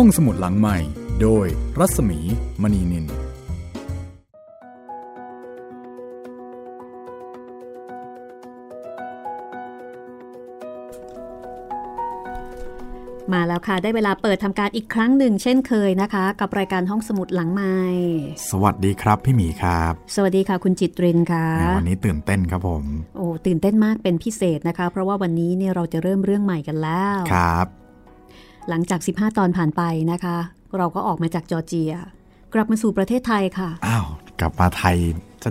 ห้องสมุดหลังใหม่ โดยรัศมีมณีนิน มาแล้วค่ะ ได้เวลาเปิดทำการอีกครั้งหนึ่ง เช่นเคยนะคะ กับรายการห้องสมุดหลังไม้สวัสดีครับพี่หมีครับ สวัสดีค่ะคุณจิตรินค่ะวันนี้ตื่นเต้นครับผม โอ้ตื่นเต้นมากเป็นพิเศษนะคะ เพราะว่าวันนี้เนี่ยเราจะเริ่มเรื่องใหม่กันแล้ว ครับ หลังจาก 15 ตอนผ่านไปนะคะ เราก็ออกมาจากจอร์เจีย กลับมาสู่ประเทศไทยค่ะ อ้าว กลับมาไทยจะ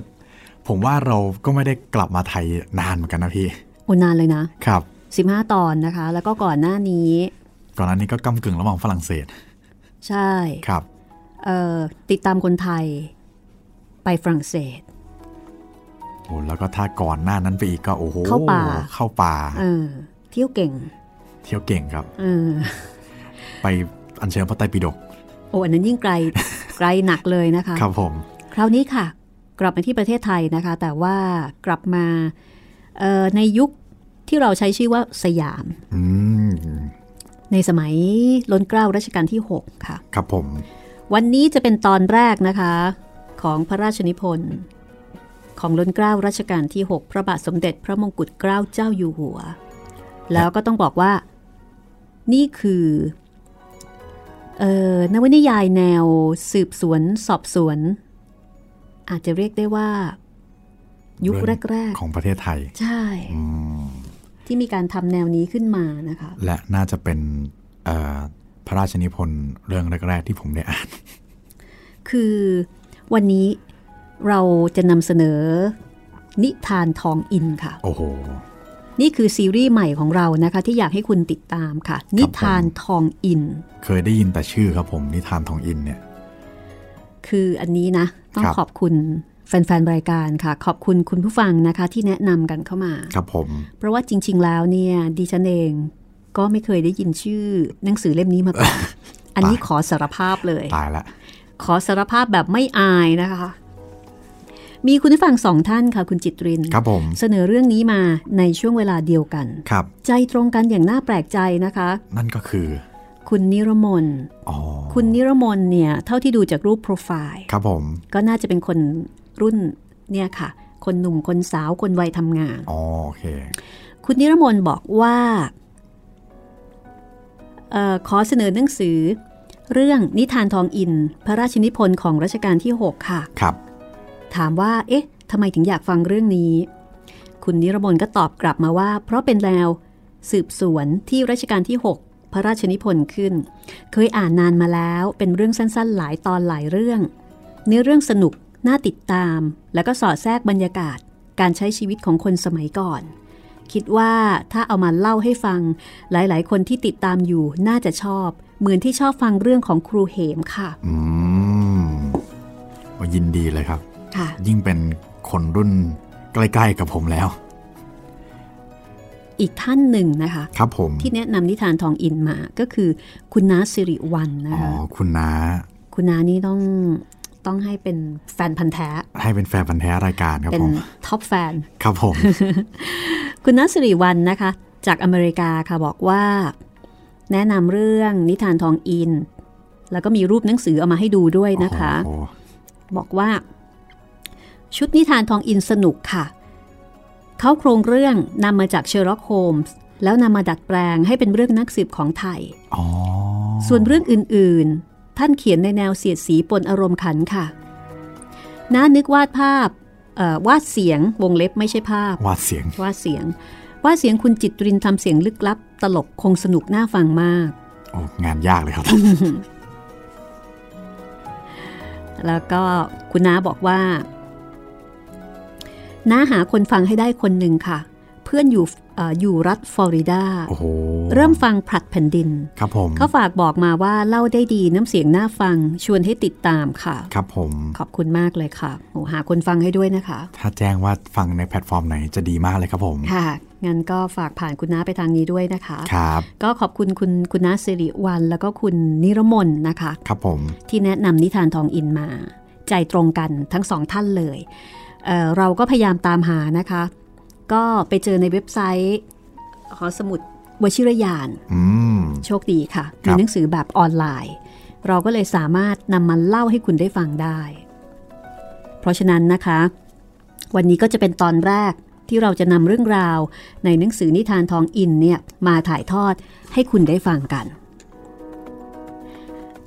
ผมว่าเราก็ไม่ได้กลับมาไทยนานเหมือนกันนะพี่โอนานเลยนะ ครับ 15 ตอนนะคะ แล้วก็ก่อนหน้านี้ ก่อนหน้านี้ก็กำกึ่งระหว่างฝรั่งเศส ใช่ ครับเอ่อติดตามคนไทยไปฝรั่งเศสโอ้แล้วก็ถ้าก่อนหน้านั้นไปอีกก็โอ้โหเข้าป่าเข้าป่าเออเที่ยวเก่ง เที่ยวเก่งครับเออ ไปอัญเชิญพระไตรปิฎกโอ้อันนั้นยิ่งไกลไกลหนักเลยนะคะ ครับผม คราวนี้ค่ะ กลับมาที่ประเทศไทยนะคะ แต่ว่ากลับมาเอ่อในยุคที่เราใช้ชื่อว่าสยามอืมในสมัยล้นเกล้ารัชกาลที่ 6 ค่ะ ครับผม วันนี้จะเป็นตอนแรกนะคะ ของพระราชนิพนธ์ของล้นเกล้ารัชกาลที่ 6 พระบาทสมเด็จพระมงกุฎเกล้าเจ้าอยู่หัว แล้วก็ต้องบอกว่า นี่คือเอ่อ นวนิยายแนวสืบสวนสอบสวน อาจจะเรียกได้ว่า ยุคเรื่องแรกของประเทศไทยๆใช่อืมที่มีการทำแนวนี้ขึ้นมานะคะ และน่าจะเป็นเอ่อพระราชนิพนธ์เรื่องแรก ๆ ที่ผมได้อ่าน คือวันนี้เราจะนำเสนอนิทานทองอินค่ะ โอ้โห นี่คือซีรีส์ใหม่ของเรานะคะ ที่อยากให้คุณติดตามค่ะ นิทานทองอิน เคยได้ยินแต่ชื่อครับผมนิทานทองอินเนี่ย คืออันนี้นะ ต้องครับขอบคุณแฟนๆ รายการค่ะ ขอบคุณคุณผู้ฟังนะคะ ที่แนะนำกันเข้ามา ครับผม เพราะว่าจริง ๆ แล้วเนี่ยดิฉันเองก็ไม่เคยได้ยินชื่อหนังสือเล่มนี้มาก่อนอันนี้ขอสารภาพเลยตายละขอสารภาพแบบไม่อายนะคะ มีคุณผู้ฟังสองท่านค่ะ คุณจิตรินครับผมเสนอเรื่องนี้มาในช่วงเวลาเดียวกันครับ ใจตรงกันอย่างน่าแปลกใจนะคะ นั่นก็คือ คุณนิรมนอ๋อคุณนิรมนเนี่ย เท่าที่ดูจากรูปโปรไฟล์ ครับผม ก็น่าจะเป็นคนรุ่นเนี่ยค่ะ คนหนุ่มคนสาวคนวัยทำงานอ๋อโอเค คุณนิรมนบอกว่าเออขอเสนอหนังสือ เรื่องนิทานทองอิน พระราชนิพนธ์ของรัชกาลที่ 6 ค่ะครับ ถามว่า เอ๊ะทำไมถึงอยากฟังเรื่องนี้ คุณนิรมนก็ตอบกลับมาว่า เพราะเป็นแนวสืบสวนที่รัชกาลที่ 6 พระราชนิพนธ์ขึ้น เคยอ่านนานมาแล้ว เป็นเรื่องสั้นๆ หลายตอนหลายเรื่อง เนื้อเรื่องสนุก น่าติดตาม แล้วก็สอดแทรกบรรยากาศ การใช้ชีวิตของคนสมัยก่อน คิดว่าถ้าเอามาเล่าให้ฟัง หลายๆ คนที่ติดตามอยู่น่าจะชอบ เหมือนที่ชอบฟังเรื่องของครูเหมค่ะ อืมยินดีเลยครับ ยิ่งเป็นคนรุ่นใกล้ๆกับผมแล้ว อีกท่านหนึ่งนะคะ ครับผม ที่แนะนำนิทานทองอินมาก็คือ คุณน้าสิริวัลนะอ๋อคะคุณน้า คุณน้านี่ต้องต้องให้เป็นแฟนพันธุ์แท้ ให้เป็นแฟนพันธุ์แท้รายการครับเป็นผม top fan ครับผม คุณน้าสิริวัลนะคะ จากอเมริกาค่ะบอกว่า แนะนำเรื่องนิทานทองอิน แล้วก็มีรูปหนังสือเอามาให้ดูด้วยนะคะโอ้โหบอกว่า ชุดนิทานทองอินสนุกค่ะ เค้าโครงเรื่องนำมาจากเชอร์ล็อกโฮมส์แล้วนำมาดัดแปลงให้เป็นเรื่องนักสืบของไทยอ๋อส่วนเรื่องอื่นๆ ท่านเขียนในแนวเสียดสีปนอารมณ์ขันค่ะน่านึกวาดภาพเอ่อวาดเสียงวงเล็บไม่ใช่ภาพ วาดเสียง วาดเสียง วาดเสียงคุณจิตรินทำเสียงลึกลับ ตลกคงสนุกน่าฟังมาก โอ้งานยากเลยครับ แล้วก็คุณน้าบอกว่า น้าหาคนฟังให้ได้คนหนึ่งค่ะ เพื่อนอยู่เอออยู่รัฐฟลอริดาโอ้โหเริ่มฟังผลัดแผ่นดิน ครับผมเขาฝากบอกมาว่าเล่าได้ดีน้ำเสียงน่าฟังชวนให้ติดตามค่ะ ครับผม ขอบคุณมากเลยค่ะโอ้หาคนฟังให้ด้วยนะคะ ถ้าแจ้งว่าฟังในแพลตฟอร์มไหนจะดีมากเลยครับผม ค่ะงั้นก็ฝากผ่านคุณน้าไปทางนี้ด้วยนะคะ ครับ ก็ขอบคุณคุณคุณน้าสิริวัลแล้วก็คุณนิรมนนะคะ ครับผม ที่แนะนำนิทานทองอินมา ใจตรงกันทั้งสองท่านเลย เอ่อเราก็พยายามตามหานะคะ ก็ไปเจอในเว็บไซต์หอสมุดวชิรยานอืมโชคดีค่ะครัมีบหนังสือแบบออนไลน์ เราก็เลยสามารถนำมาเล่าให้คุณได้ฟังได้ เพราะฉะนั้นนะคะ วันนี้ก็จะเป็นตอนแรกที่เราจะนำเรื่องราวในหนังสือนิทานทองอินเนี่ยมาถ่ายทอดให้คุณได้ฟังกัน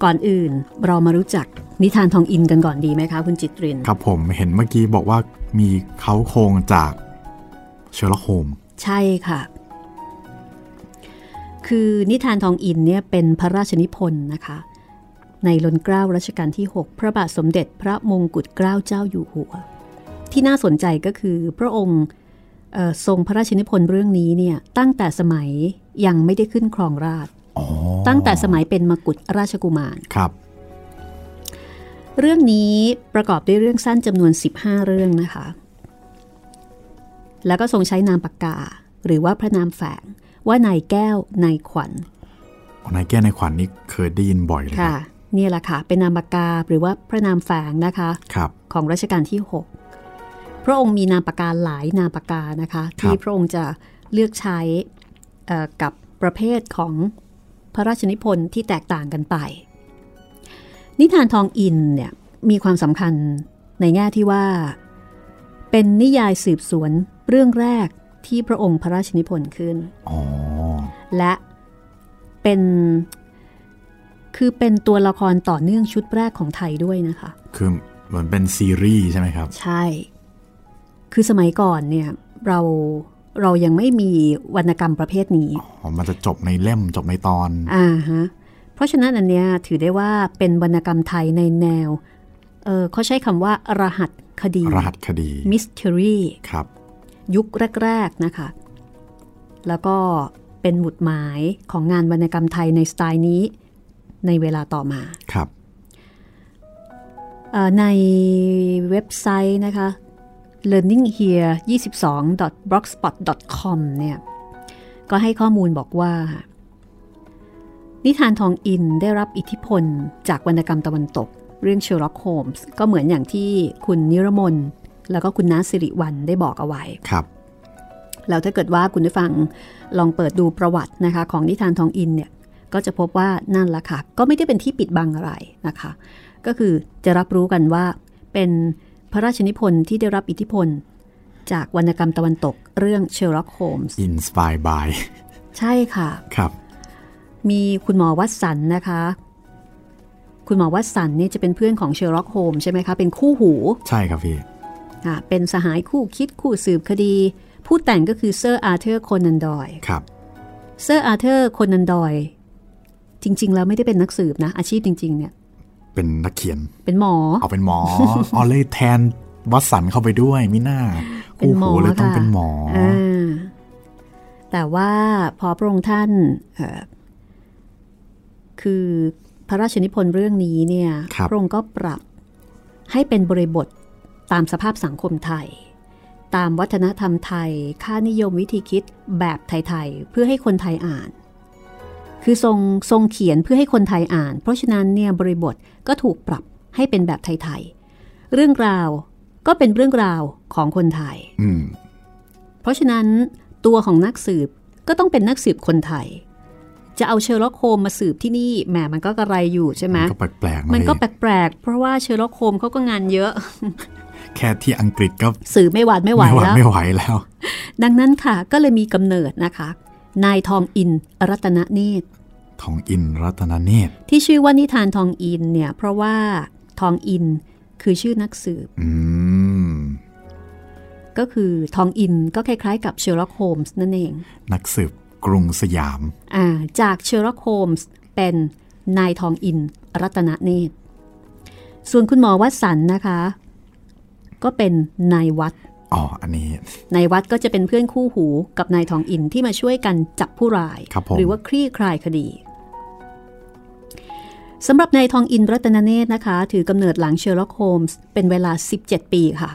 ก่อนอื่นเรามารู้จักนิทานทองอินกันก่อนดีไหมคะคุณจิตริน ครับผมเห็นเมื่อกี้บอกว่ามีเค้าโครงจากเชอร์ล็อกโฮมส์ใช่ค่ะ คือนิทานทองอินเนี่ยเป็นพระราชนิพนธ์นะคะ ในล้นเกล้ารัชกาลที่ 6 พระบาทสมเด็จพระมงกุฎเกล้าเจ้าอยู่หัว ที่น่าสนใจก็คือพระองค์เอ่อทรงพระราชนิพนธ์เรื่องนี้เนี่ยตั้งแต่สมัยยังไม่ได้ขึ้นครองราชย์อ๋อ ตั้งแต่สมัยเป็นมกุฎราชกุมารครับ เรื่องนี้ประกอบด้วยเรื่องสั้นจำนวน 15 เรื่องนะคะ แล้วก็ทรงใช้นามปากกา หรือว่าพระนามแฝงว่านายแก้วนายขวัญนายแก้วในขวัญนี่เคยได้ยินบ่อยเลยค่ะเนี่ยแหละค่ะ เป็นนามปากกาหรือว่าพระนามแฝงนะคะครับของรัชกาลที่ 6 พระองค์มีนามปากกาหลายนามปากกานะคะ ที่พระองค์จะเลือกใช้เอ่อกับประเภทของพ ระราชนิพนธ์ที่แตกต่างกันไป นิทานทองอินเนี่ยมีความสำคัญในแง่ที่ว่า เป็นนิยายสืบสวนเรื่องแรกที่พระองค์พระราชนิพนธ์ขึ้นอ๋อและเป็นคือเป็นตัวละครต่อเนื่องชุดแรกของไทยด้วยนะคะ คือเหมือนเป็นซีรีส์ใช่ไหมครับ ใช่ คือสมัยก่อนเนี่ยเรา เรายังไม่มีวรรณกรรมประเภทนี้อ๋อมันจะจบในเล่มจบในตอนอ่าฮะเพราะฉะนั้นอันเนี้ยถือได้ว่าเป็นวรรณกรรมไทยในแนวเออเขาใช้คำว่ารหัสคดี รหัสคดีมิส t ท r y ครับ ยุคแรก ๆ นะคะ แล้วก็เป็นหมุดหมายของงานวรรณกรรมไทยในสไตล์นี้ ในเวลาต่อมาครับเอ่อในเว็บไซต์นะคะ learninghere 22 blogspot com เนี่ย ก็ให้ข้อมูลบอกว่า นิทานทองอินได้รับอิทธิพลจากวรรณกรรมตะวันตก เรื่องเชอร์ล็อกโฮมส์ก็เหมือนอย่างที่คุณนิรมนแล้วก็คุณน้าสิริวัลได้บอกเอาไว้ครับแล้วถ้าเกิดว่าคุณผู้ฟังลองเปิดดูประวัตินะคะของนิทานทองอินเนี่ยก็จะพบว่านั่นละค่ะ ก็ไม่ได้เป็นที่ปิดบังอะไรนะคะ ก็คือจะรับรู้กันว่าเป็น พระราชนิพนธ์ที่ได้รับอิทธิพล จากวรรณกรรมตะวันตกเรื่องเชอร์ล็อกโฮมส์ Inspired by ใช่ค่ะ ครับ มีคุณหมอวัตสันนะคะ คุณหมอวัตสันเนี่ยจะเป็นเพื่อนของเชอร์ล็อกโฮมส์ใช่ไหมคะ เป็นคู่หู ใช่ครับพี่อะเป็นสหายคู่คิดคู่สืบคดี ผู้แต่งก็คือเซอร์อาร์เธอร์โคนันดอยครับเซอร์อาร์เธอร์โคนันดอยล์จริง ๆ แล้วไม่ได้เป็นนักสืบนะ อาชีพจริง ๆ เนี่ย เป็นนักเขียน เป็นหมอ เอาเป็นหมออ๋อเลยแทนวัตสันเข้าไปด้วยมิน่าเป็นหมอโโเลยต้องค่ะเป็นหมอออ่าแต่ว่าพอพระองค์ท่านเอ่อคือพระราชนิพนธ์เรื่องนี้เนี่ยครับพระองค์ก็ปรับให้เป็นบริบทตามสภาพสังคมไทย ตามวัฒนธรรมไทย ค่านิยมวิธีคิดแบบไทย ๆ เพื่อให้คนไทยอ่าน คือทรงทรงเขียนเพื่อให้คนไทยอ่าน เพราะฉะนั้นเนี่ยบริบทก็ถูกปรับให้เป็นแบบไทยๆ เรื่องราวก็เป็นเรื่องราวของคนไทยอืมเพราะฉะนั้นตัวของนักสืบก็ต้องเป็นนักสืบคนไทย จะเอาเชอร์ล็อกโฮมมาสืบที่นี่แหมมันก็กระไรอยู่ใช่ไหมมันก็แปลกๆนะมันก็พี่แปลกๆเพราะว่าเชอร์ล็อกโฮมเขาก็งานเยอะ แค่ที่อังกฤษก็สืบไม่หวาดไม่ไหวไม่ไหวแล้วไม่ไหวแล้ว ดังนั้นค่ะก็เลยมีกำเนิดนะคะ นายทองอินรัตนเนตร ทองอินรัตนเนตรที่ชื่อว่านิทานทองอินเนี่ยเพราะว่าทองอินคือชื่อนักสืบอืมก็คือทองอินก็คล้ายๆ กับเชอร์ล็อกโฮมส์นั่นเอง นักสืบกรุงสยามอ่าจากเชอร์ล็อกโฮมส์เป็นนายทองอินรัตนเนตร ส่วนคุณหมอวัตสันนะคะ ก็เป็นนายวัดอ๋อ อันนี้นายวัดก็จะเป็นเพื่อนคู่หูกับนายทองอินที่มาช่วยกันจับผู้ร้ายครับผมหรือว่าคลี่คลายคดี สำหรับนายทองอินรัตนเนตรนะคะ ถือกำเนิดหลังเชอร์ล็อกโฮมส์เป็นเวลา 17 ปีค่ะ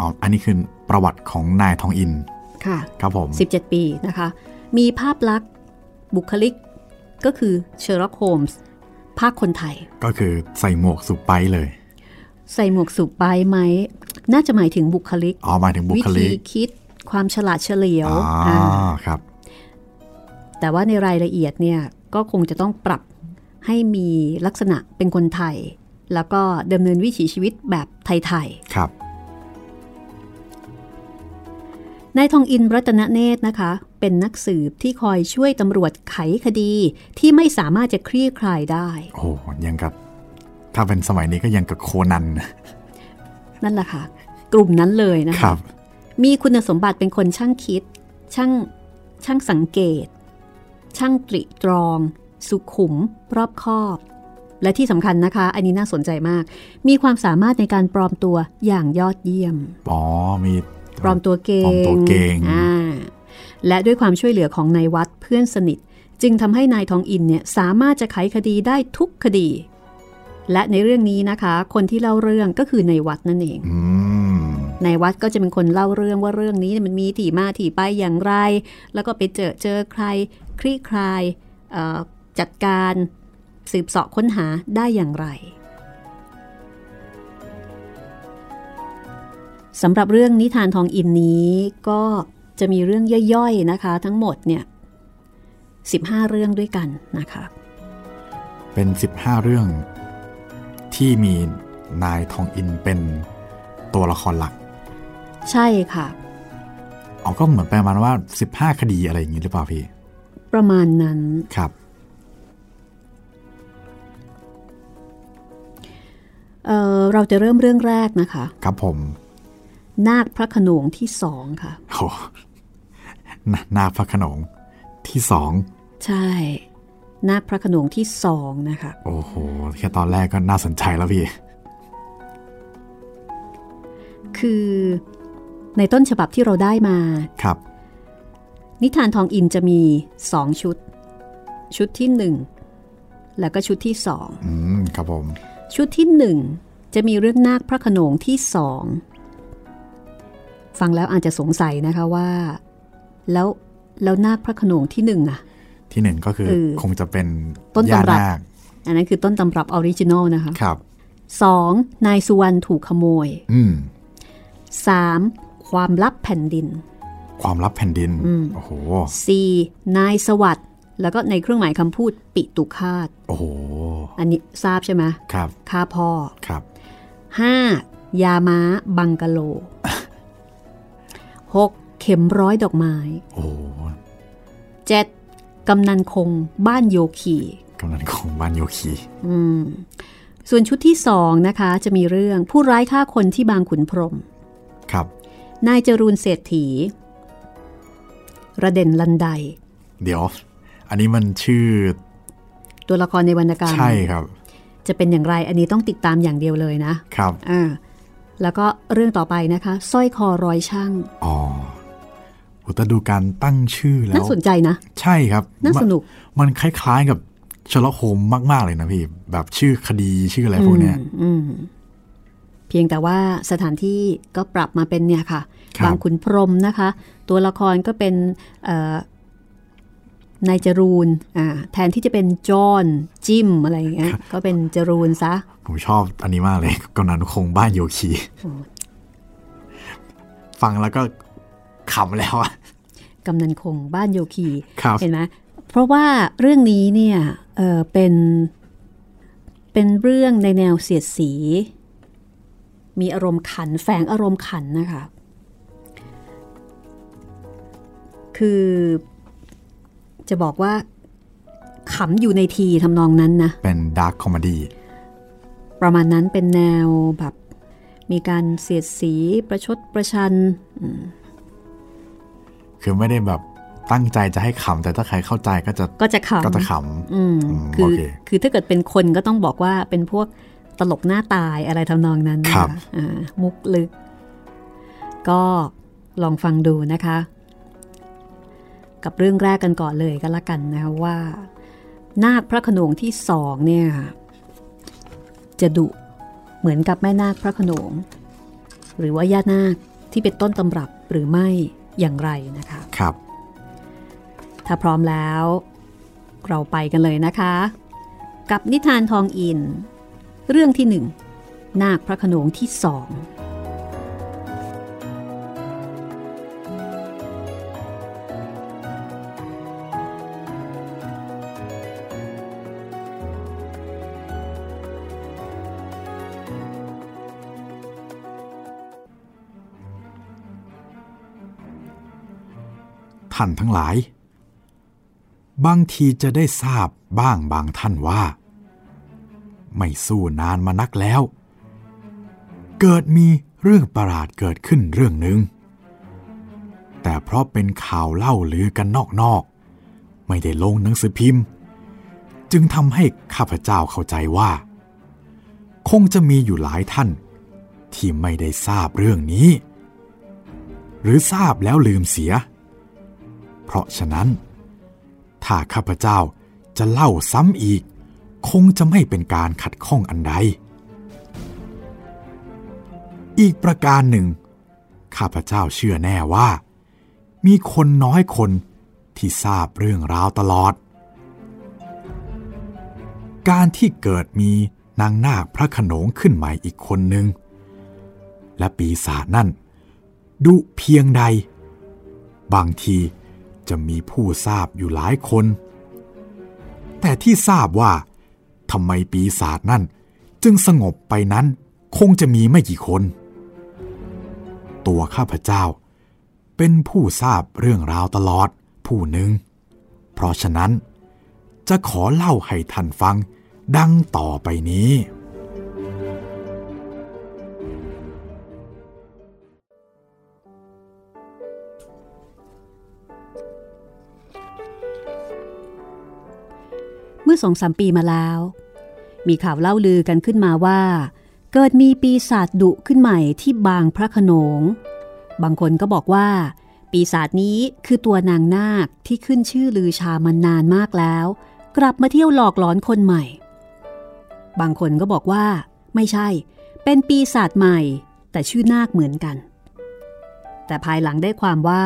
อ๋ออันนี้คือประวัติของนายทองอินค่ะครับผม 17 ปีนะคะ มีภาพลักษณ์บุคลิกก็คือเชอร์ล็อกโฮมส์ภาคคนไทย ก็คือใส่หมวกสูบไปป์เลย ใส่หมวกสูบไปป์ไหม น่าจะหมายถึงบุคลิกอ๋อหมายถึงบุคลิกวิธีคิดความฉลาดเฉลียวอ๋ออ่าครับ แต่ว่าในรายละเอียดเนี่ยก็คงจะต้องปรับ ให้มีลักษณะเป็นคนไทย แล้วก็ดำเนินวิถีชีวิตแบบไทยครับๆนายทองอินรัตนเนตรนะคะ เป็นนักสืบที่คอยช่วยตำรวจไขคดีที่ไม่สามารถจะคลี่คลายได้ โอ้โหยังกับ ถ้าเป็นสมัยนี้ก็ยังกับโคนัน นั่นแหละค่ะ กลุ่มนั้นเลยนะคคะรับมีคุณสมบัติเป็นคนช่างคิด ช่างช่างสังเกต ช่างตริตรอง สุขุม รอบคอบ และที่สำคัญนะคะ อันนี้น่าสนใจมาก มีความสามารถในการปลอมตัวอย่างยอดเยี่ยม อ๋อ มีปลอมตัวเก่ปลอมตัวงเก่งอ่าและด้วยความช่วยเหลือของนายวัดเพื่อนสนิท จึงทำให้นายทองอินเนี่ยสามารถจะไขคดีได้ทุกคดี และในเรื่องนี้นะคะ คนที่เล่าเรื่องก็คือนายวัดนั่นเองอืมนายวัดก็จะเป็นคนเล่าเรื่องว่าเรื่องนี้เนี่ยมันมีที่มาที่ไปอย่างไร แล้วก็ไปเจอเจอใคร คลี่คลายเอ่อ จัดการสืบเสาะค้นหาได้อย่างไรสำหรับเรื่องนิทานทองอินนี้ก็จะมีเรื่องย่อยๆนะคะ ทั้งหมดเนี่ย15 เรื่องด้วยกันนะคะเป็น 15 เรื่อง ที่มีนายทองอินเป็นตัวละครหลัก ใช่ค่ะอ๋อก็เหมือนประมาณว่า 15 คดีอะไรอย่างนี้หรือเปล่าพี่ ประมาณนั้นครับ เอ่อเราจะเริ่มเรื่องแรกนะคะ ครับผม นาคพระโขนงที่สองค่ะโอ้หนานาพระโขนงที่สองใช่ นาคพระโขนงที่สองนะคะ โอ้โหแค่ตอนแรกก็น่าสนใจแล้วพี่ คือในต้นฉบับที่เราได้มาครับ นิทานทองอินจะมีสองชุด ชุดที่หนึ่งแล้วก็ชุดที่สองอืมครับผม ชุดที่หนึ่งจะมีเรื่องนาคพระโขนงที่สอง ฟังแล้วอาจจะสงสัยนะคะว่า แล้วแล้วนาคพระโขนงที่หนึ่งอะที่หนึ่งก็คือเออคงจะเป็นต้นตำรับย่านาคอันนั้นคือต้นตำรับ original นะคะครับสองนายสุวรรณถูกขโมยอืมสามความลับแผ่นดิน ความลับแผ่นดินโอ้โห 4. นายสวัสด์ แล้วก็ในเครื่องหมายคำพูดปิตุคาตโอ้โหอันนี้ทราบใช่ไหมครับฆ่าพ่อครับ 5. ยาม้าบังกะโล 6. เข็มร้อยดอกไม้โอ้โห 7. กำนันคงบ้านโยคีกำนันของบ้านโยคีอืมส่วนชุดที่สองนะคะ จะมีเรื่องผู้ร้ายฆ่าคนที่บางขุนพรหมครับ นายจรูนเศรษฐี ระเด่นลันได เดี๋ยว อันนี้มันชื่อ ตัวละครในวรรณกรรมใช่ครับ จะเป็นอย่างไรอันนี้ต้องติดตามอย่างเดียวเลยนะครับอ่าแล้วก็เรื่องต่อไปนะคะสร้อยคอร้อยช่างอ๋อโอ้แต่ดูการตั้งชื่อแล้น่าวสนใจนะ ใช่ครับน่าสนุกมันมันคล้ายๆกับชลโฮมมาก ๆ เลยนะพี่ แบบชื่อคดีชื่ออะไรพวกเนี้ยอืมเพียงแต่ว่าสถานที่ก็ปรับมาเป็นเนี่ยค่ะครับบางขุนพรหมนะคะ ตัวละครก็เป็นเอ่อ นายจรูนอ่าแทนที่จะเป็นจอห์นจิมอะไรอย่างเงี้ยก็เป็นจรูนซะ ผมชอบอันนี้มากเลยกำนันคงบ้านโยคีโอ้ฟังแล้วก็ขำแล้วอะกำนันคงบ้านโยคีครับเห็นไหมเพราะว่าเรื่องนี้เนี่ยเออเป็นเป็นเรื่องในแนวเสียดสี มีอารมณ์ขันแฝงอารมณ์ขันนะคะ คือ จะบอกว่าขำอยู่ในทีทำนองนั้นนะ เป็น dark comedyประมาณนั้นเป็นแนวแบบ มีการเสียดสีประชดประชัน คือไม่ได้แบบตั้งใจจะให้ขำแต่ถ้าใครเข้าใจก็จะก็จะขำก็จะขอืมอืมคือโอเคคือถ้าเกิดเป็นคนก็ต้องบอกว่าเป็นพวกตลกหน้าตายอะไรทำนองนั้นนะคะครับอ่ามุกลึก ก็ลองฟังดูนะคะ กับเรื่องแรกกันก่อนเลยก็แล้วกันนะคะว่า นาคพระโขนงที่สองเนี่ยจะดุเหมือนกับแม่นาคพระโขนง หรือว่าย่านาคที่เป็นต้นตำรับหรือไม่อย่างไรนะคะำครับ ถ้าพร้อมแล้ว เราไปกันเลยนะคะ กับนิทานทองอิน เรื่องที่หนึ่งนาคพระโขนงที่สอง ท่านทั้งหลาย บางทีจะได้ทราบบ้างบางท่านว่า ไม่สู้นานมานักแล้ว เกิดมีเรื่องประหลาดเกิดขึ้นเรื่องหนึ่งแต่เพราะเป็นข่าวเล่าลือกันนอกๆ ไม่ได้ลงหนังสือพิมพ์ จึงทำให้ข้าพเจ้าเข้าใจว่า คงจะมีอยู่หลายท่าน ที่ไม่ได้ทราบเรื่องนี้ หรือทราบแล้วลืมเสีย เพราะฉะนั้น ถ้าข้าพเจ้าจะเล่าซ้ำอีก คงจะไม่เป็นการขัดข้องอันใด อีกประการหนึ่ง ข้าพเจ้าเชื่อแน่ว่า มีคนน้อยคนที่ทราบเรื่องราวตลอด การที่เกิดมีนางนาคพระขนงขึ้นใหม่อีกคนหนึ่ง และปีศาจนั่นดุเพียงใด บางที จะมีผู้ทราบอยู่หลายคน แต่ที่ทราบว่าทำไมปีศาจนั่นจึงสงบไปนั้นคงจะมีไม่กี่คน ตัวข้าพเจ้า เป็นผู้ทราบเรื่องราวตลอดผู้หนึ่ง เพราะฉะนั้นจะขอเล่าให้ท่านฟังดังต่อไปนี้ มื่อสองสามปีมาแล้ว มีข่าวเล่าลือกันขึ้นมาว่า เกิดมีปีศาจดุขึ้นใหม่ที่บางพระขนง บางคนก็บอกว่า ปีศาจนี้คือตัวนางนาคที่ขึ้นชื่อลือชามานานมากแล้ว กลับมาเที่ยวหลอกหลอนคนใหม่ บางคนก็บอกว่า ไม่ใช่ เป็นปีศาจใหม่ แต่ชื่อนาคเหมือนกัน แต่ภายหลังได้ความว่า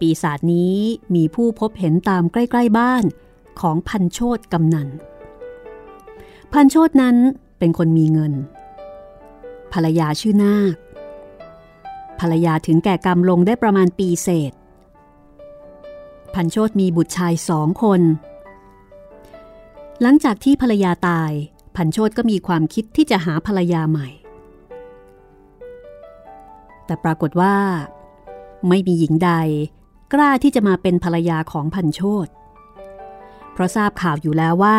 ปีศาจนี้มีผู้พบเห็นตามใกล้ ๆบ้าน ของพันโชตกำนัน พันโชตนั้นเป็นคนมีเงิน ภรรยาชื่อนาค ภรรยาถึงแก่กรรมลงได้ประมาณปีเศษ พันโชตมีบุตรชายสองคน หลังจากที่ภรรยาตาย พันโชตก็มีความคิดที่จะหาภรรยาใหม่ แต่ปรากฏว่า ไม่มีหญิงใดกล้าที่จะมาเป็นภรรยาของพันโชต เพราะทราบข่าวอยู่แล้วว่า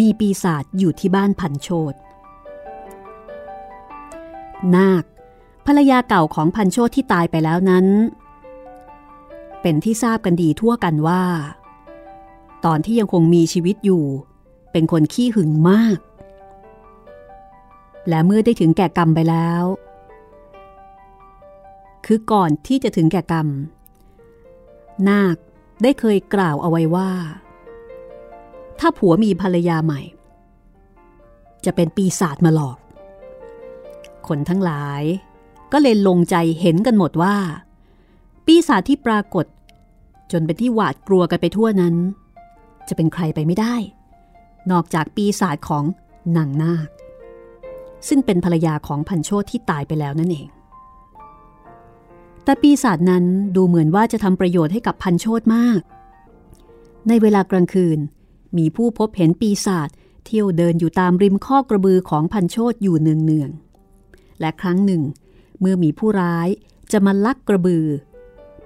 มีปีศาจอยู่ที่บ้านพันโชตนาคภรรยาเก่าของพันโชตที่ตายไปแล้วนั้น เป็นที่ทราบกันดีทั่วกันว่า ตอนที่ยังคงมีชีวิตอยู่ เป็นคนขี้หึงมาก และเมื่อได้ถึงแก่กรรมไปแล้ว คือก่อนที่จะถึงแก่กรรม นาคได้เคยกล่าวเอาไว้ว่า ถ้าผัวมีภรรยาใหม่ จะเป็นปีศาจมาหลอก คนทั้งหลาย ก็เลยลงใจเห็นกันหมดว่า ปีศาจที่ปรากฏ จนเป็นที่หวาดกลัวกันไปทั่วนั้น จะเป็นใครไปไม่ได้ นอกจากปีศาจของนางนาค ซึ่งเป็นภรรยาของพันโชตที่ตายไปแล้วนั่นเอง แต่ปีศาจนั้นดูเหมือนว่าจะทำประโยชน์ให้กับพันโชตมาก ในเวลากลางคืน มีผู้พบเห็นปีศาจเที่ยวเดินอยู่ตามริมข้อกระบือของพันโชตอยู่เนืองๆและครั้งหนึ่ง เมื่อมีผู้ร้ายจะมาลักกระบือ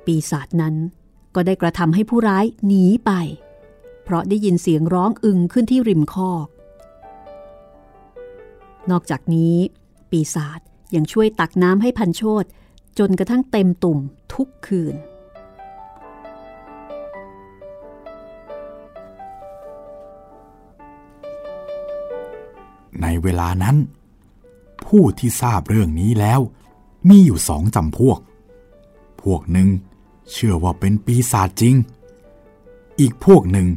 ปีศาจนั้นก็ได้กระทำให้ผู้ร้ายหนีไป เพราะได้ยินเสียงร้องอึงขึ้นที่ริมคอก นอกจากนี้ ปีศาจยังช่วยตักน้ำให้พันโชตจนกระทั่งเต็มตุ่มทุกคืน ในเวลานั้น ผู้ที่ทราบเรื่องนี้แล้ว มีอยู่สองจำพวก พวกหนึ่งเชื่อว่าเป็นปีศาจจริง อีกพวกหนึ่ง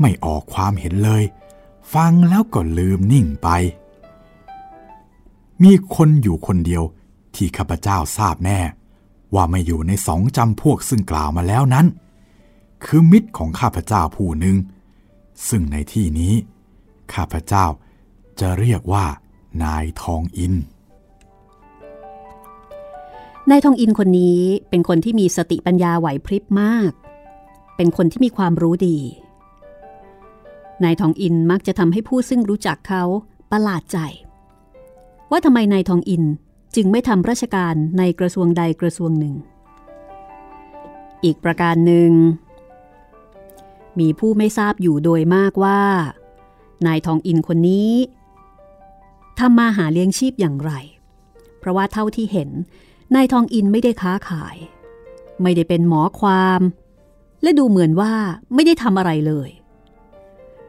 ไม่ออกความเห็นเลย ฟังแล้วก็ลืมนิ่งไป มีคนอยู่คนเดียวที่ข้าพเจ้าทราบแน่ ว่าไม่อยู่ในสองจำพวกซึ่งกล่าวมาแล้วนั้น คือมิตรของข้าพเจ้าผู้หนึ่ง ซึ่งในที่นี้ ข้าพเจ้า จะเรียกว่า นายทองอิน นายทองอินคนนี้เป็นคนที่มีสติปัญญาไหวพริบมาก เป็นคนที่มีความรู้ดี นายทองอินมักจะทำให้ผู้ซึ่งรู้จักเขาประหลาดใจ ว่าทำไมนายทองอินจึงไม่ทำราชการในกระทรวงใดกระทรวงหนึ่ง อีกประการหนึ่ง มีผู้ไม่ทราบอยู่โดยมากว่า นายทองอินคนนี้ ทำมาหาเลี้ยงชีพอย่างไร เพราะว่าเท่าที่เห็นนายทองอินไม่ได้ค้าขาย ไม่ได้เป็นหมอความ และดูเหมือนว่าไม่ได้ทำอะไรเลย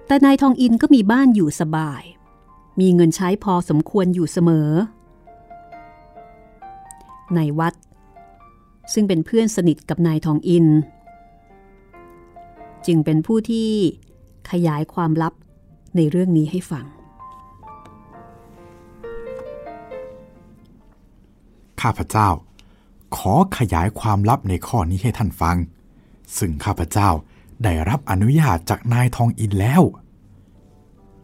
แต่นายทองอินก็มีบ้านอยู่สบาย มีเงินใช้พอสมควรอยู่เสมอ ในวัด ซึ่งเป็นเพื่อนสนิทกับนายทองอิน จึงเป็นผู้ที่ขยายความลับในเรื่องนี้ให้ฟัง ข้าพเจ้า ขอขยายความลับในข้อนี้ให้ท่านฟัง ซึ่งข้าพเจ้าได้รับอนุญาตจากนายทองอินแล้ว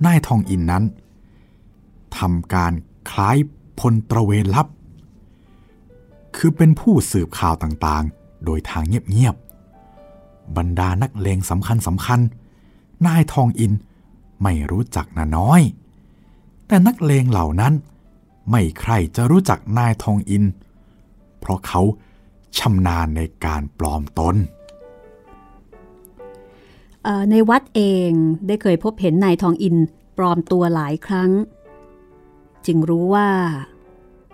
นายทองอินนั้นทำการคล้ายพลตระเวนลับ คือเป็นผู้สืบข่าวต่างๆ โดยทางเงียบๆ บรรดานักเลงสำคัญสำคัญ นายทองอินไม่รู้จักนาน้อย แต่นักเลงเหล่านั้น ไม่ใครจะรู้จักนายทองอิน เพราะเขาชำนาญในการปลอมตนในวัดเองได้เคยพบเห็นนายทองอินปลอมตัวหลายครั้ง จึงรู้ว่า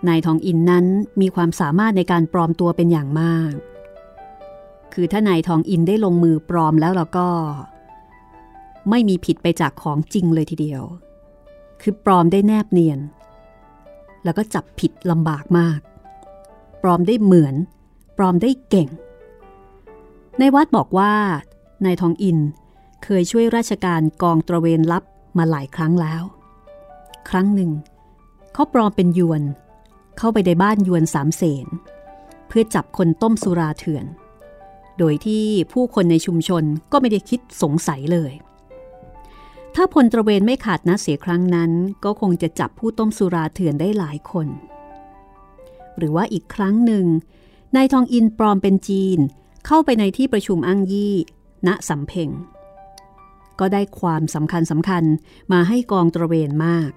นายทองอินนั้นมีความสามารถในการปลอมตัวเป็นอย่างมาก คือถ้านายทองอินได้ลงมือปลอมแล้วเราก็ ไม่มีผิดไปจากของจริงเลยทีเดียว คือปลอมได้แนบเนียน แล้วก็จับผิดลำบากมาก ปลอมได้เหมือน ปลอมได้เก่ง ในวัดบอกว่านายทองอินเคยช่วยราชการกองตระเวนลับมาหลายครั้งแล้ว ครั้งหนึ่ง เขาปลอมเป็นยวน เข้าไปในบ้านยวนสามเสน เพื่อจับคนต้มสุราเถื่อน โดยที่ผู้คนในชุมชนก็ไม่ได้คิดสงสัยเลย ถ้าพลตระเวนไม่ขาดนะเสียครั้งนั้น ก็คงจะจับผู้ต้มสุราเถื่อนได้หลายคน หรือว่าอีกครั้งหนึ่งนายทองอินปลอมเป็นจีน เข้าไปในที่ประชุมอังยี่ ณสำเพ็งก็ได้ความสำคัญสำคัญมาให้กองตระเวนมาก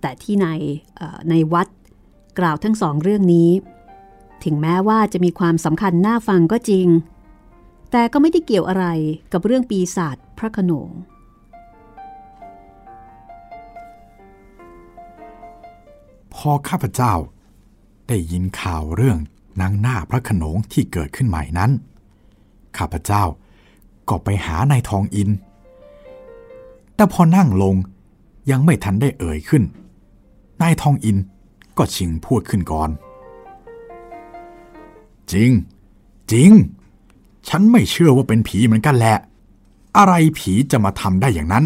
แต่ที่ในในวัดกล่าวทั้งสองเรื่องนี้ ถึงแม้ว่าจะมีความสำคัญน่าฟังก็จริง แต่ก็ไม่ได้เกี่ยวอะไรกับเรื่องปีศาจพระขนง พอข้าพเจ้าได้ยินข่าวเรื่องนางหน้าพระขนงที่เกิดขึ้นใหม่นั้น ข้าพเจ้าก็ไปหานายทองอิน แต่พอนั่งลงยังไม่ทันได้เอ่ยขึ้น นายทองอินก็ชิงพูดขึ้นก่อน จริง จริง ฉันไม่เชื่อว่าเป็นผีเหมือนกันแหละ อะไรผีจะมาทำได้อย่างนั้น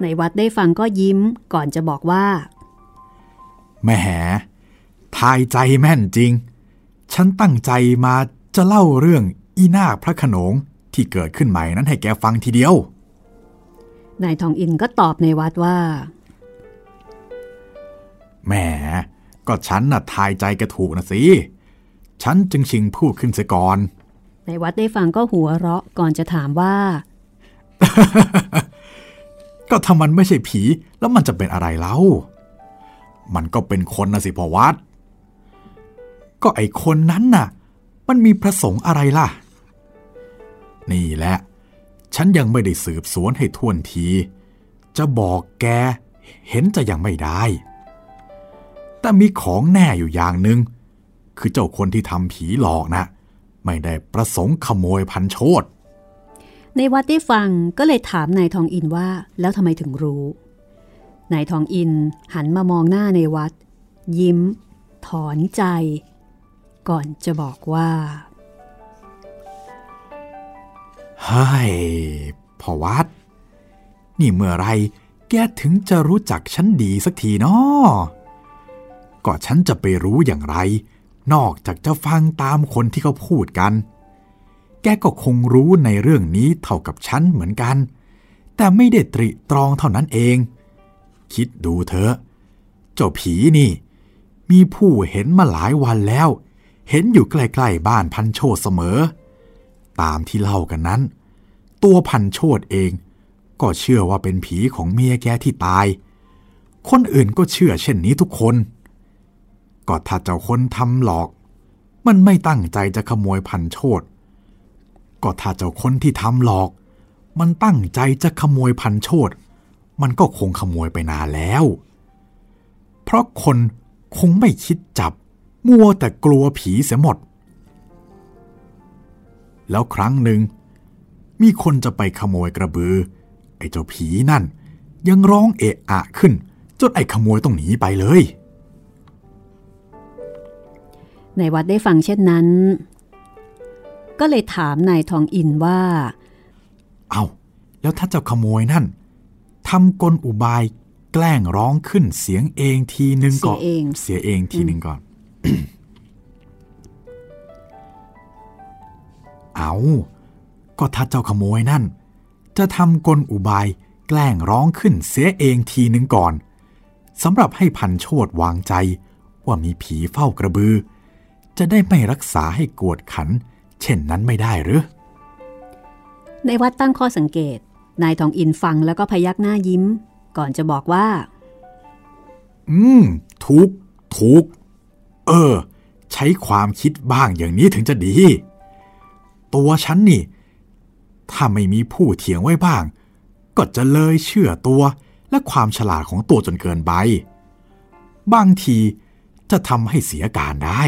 ในวัดได้ฟังก็ยิ้มก่อนจะบอกว่าแม่แหทายใจแม่นจริง ฉันตั้งใจมาจะเล่าเรื่องอีนาคพระขนงที่เกิดขึ้นใหม่นั้นให้แกฟังทีเดียว นายทองอินก็ตอบในวัดว่า แหม ก็ฉันน่ะทายใจแกถูกนะสิ ฉันจึงชิงพูดขึ้นเสียก่อน ในวัดได้ฟังก็หัวเราะก่อนจะถามว่า ก็ถ้ามันไม่ใช่ผี แล้วมันจะเป็นอะไรเล่า มันก็เป็นคนนะสิพ่อวัด ก็ไอคนนั้นน่ะ มันมีประสงค์อะไรล่ะ นี่แหละ ฉันยังไม่ได้สืบสวนให้ท่วนที จะบอกแก เห็นจะยังไม่ได้ แต่มีของแน่อยู่อย่างหนึ่งคือเจ้าคนที่ทำผีหลอกนะ ไม่ได้ประสงค์ขโมยพันโชดในวัดได้ฟังก็เลยถามนายทองอินว่า แล้วทำไมถึงรู้ นายทองอินหันมามองหน้าในวัด ยิ้ม ถอนใจ ก่อนจะบอกว่าเฮ้ยพ่อวัด นี่เมื่อไรแกถึงจะรู้จักฉันดีสักทีนาะก็ฉันจะไปรู้อย่างไร นอกจากจะฟังตามคนที่เขาพูดกัน แกก็คงรู้ในเรื่องนี้เท่ากับฉันเหมือนกัน แต่ไม่ได้ตริตรองเท่านั้นเอง คิดดูเถอะ เจ้าผีนี่ มีผู้เห็นมาหลายวันแล้ว เห็นอยู่ใกล้ๆบ้านพันโชดเสมอ ตามที่เล่ากันนั้น ตัวพันโชดเอง ก็เชื่อว่าเป็นผีของเมียแกที่ตาย คนอื่นก็เชื่อเช่นนี้ทุกคน ก็ถ้าเจ้าคนทำหลอก มันไม่ตั้งใจจะขโมยพันโชดก็ถ้าเจ้าคนที่ทำหลอก มันตั้งใจจะขโมยพันโชดมันก็คงขโมยไปนานแล้ว เพราะคนคงไม่คิดจับ มัวแต่กลัวผีเสียหมด แล้วครั้งหนึ่ง มีคนจะไปขโมยกระบือ ไอ้เจ้าผีนั่น ยังร้องเอะอะขึ้น จนไอ้ขโมยต้องหนีไปเลย ในวัดได้ฟังเช่นนั้น ก็เลยถามนายทองอินว่า เอาแล้วถ้าเจ้าขโมยนั่นทำกลอุบายแกล้งร้องขึ้นเสียงเองทีนึงก่อน เสียเองเสียเองทีนึงก่อน เอาก็ถ้าเจ้าขโมยนั่น จะทำกลอุบายแกล้งร้องขึ้นเสียเองทีนึงก่อนสำหรับให้พันโชดวางใจว่ามีผีเฝ้ากระบือ จะได้ไม่รักษาให้กวดขัน เช่นนั้นไม่ได้หรือ ในวัดตั้งข้อสังเกต นายทองอินฟังแล้วก็พยักหน้ายิ้ม ก่อนจะบอกว่า อืม ถูก ถูก เออ ใช้ความคิดบ้างอย่างนี้ถึงจะดี ตัวฉันนี่ ถ้าไม่มีผู้เถียงไว้บ้าง ก็จะเลยเชื่อตัวและความฉลาดของตัวจนเกินไป บางทีจะทำให้เสียการได้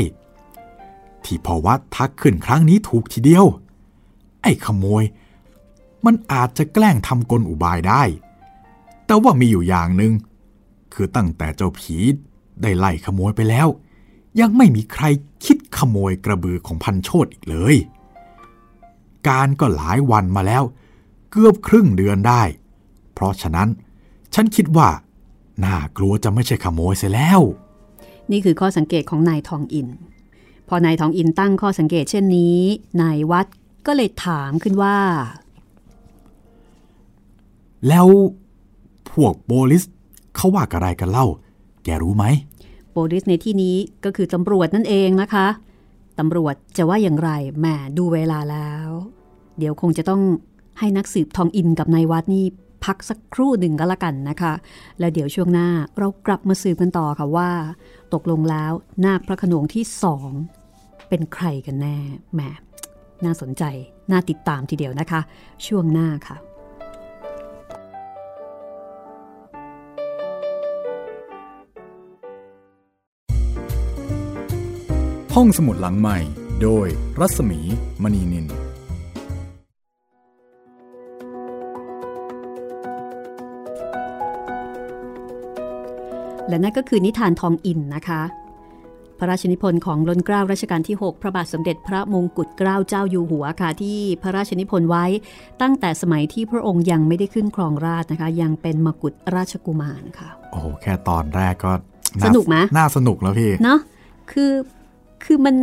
ที่พอวัดทักขึ้นครั้งนี้ถูกทีเดียว ไอ้ขโมย มันอาจจะแกล้งทำกลอุบายได้ แต่ว่ามีอยู่อย่างหนึ่งคือตั้งแต่เจ้าผีได้ไล่ขโมยไปแล้ว ยังไม่มีใครคิดขโมยกระบือของพันโชดอีกเลย การก็หลายวันมาแล้ว เกือบครึ่งเดือนได้ เพราะฉะนั้นฉันคิดว่า น่ากลัวจะไม่ใช่ขโมยเสียแล้ว นี่คือข้อสังเกตของนายทองอิน พอนายทองอินตั้งข้อสังเกตเช่นนี้นายวัดก็เลยถามขึ้นว่า แล้วพวกโบลิสเขาว่าอะไรกันเล่า แกรู้ไหมโปลิสในที่นี้ก็คือตำรวจนั่นเองนะคะตำรวจจะว่าอย่างไรแหมดูเวลาแล้ว เดี๋ยวคงจะต้องให้นักสืบทองอินกับนายวัดนี่พักสักครู่หนึ่งก็แล้วกันนะคะ แล้วเดี๋ยวช่วงหน้าเรากลับมาสืบกันต่อค่ะว่า ตกลงแล้ว นาคพระขนงที่สองเป็นใครกันแน่แหมน่าสนใจ น่าติดตามทีเดียวนะคะ ช่วงหน้าค่ะห้องสมุดหลังใหม่ โดยรัศมีมณีนิน และนั่นก็คือนิทานทองอินนะคะ พระราชนิพนธ์ของล้นเกล้ารัชกาลที่ 6 พระบาทสมเด็จพระมงกุฎเกล้าเจ้าอยู่หัวค่ะที่พระราชนิพนธ์ไว้ตั้งแต่สมัยที่พระองค์ยังไม่ได้ขึ้นครองราชย์นะคะ ยังเป็นมกุฎราชกุมารค่ะ โอ้โหแค่ตอนแรกก็น่าสนุกไหมน่าสนุกแล้วพี่เนาะคือคือมัน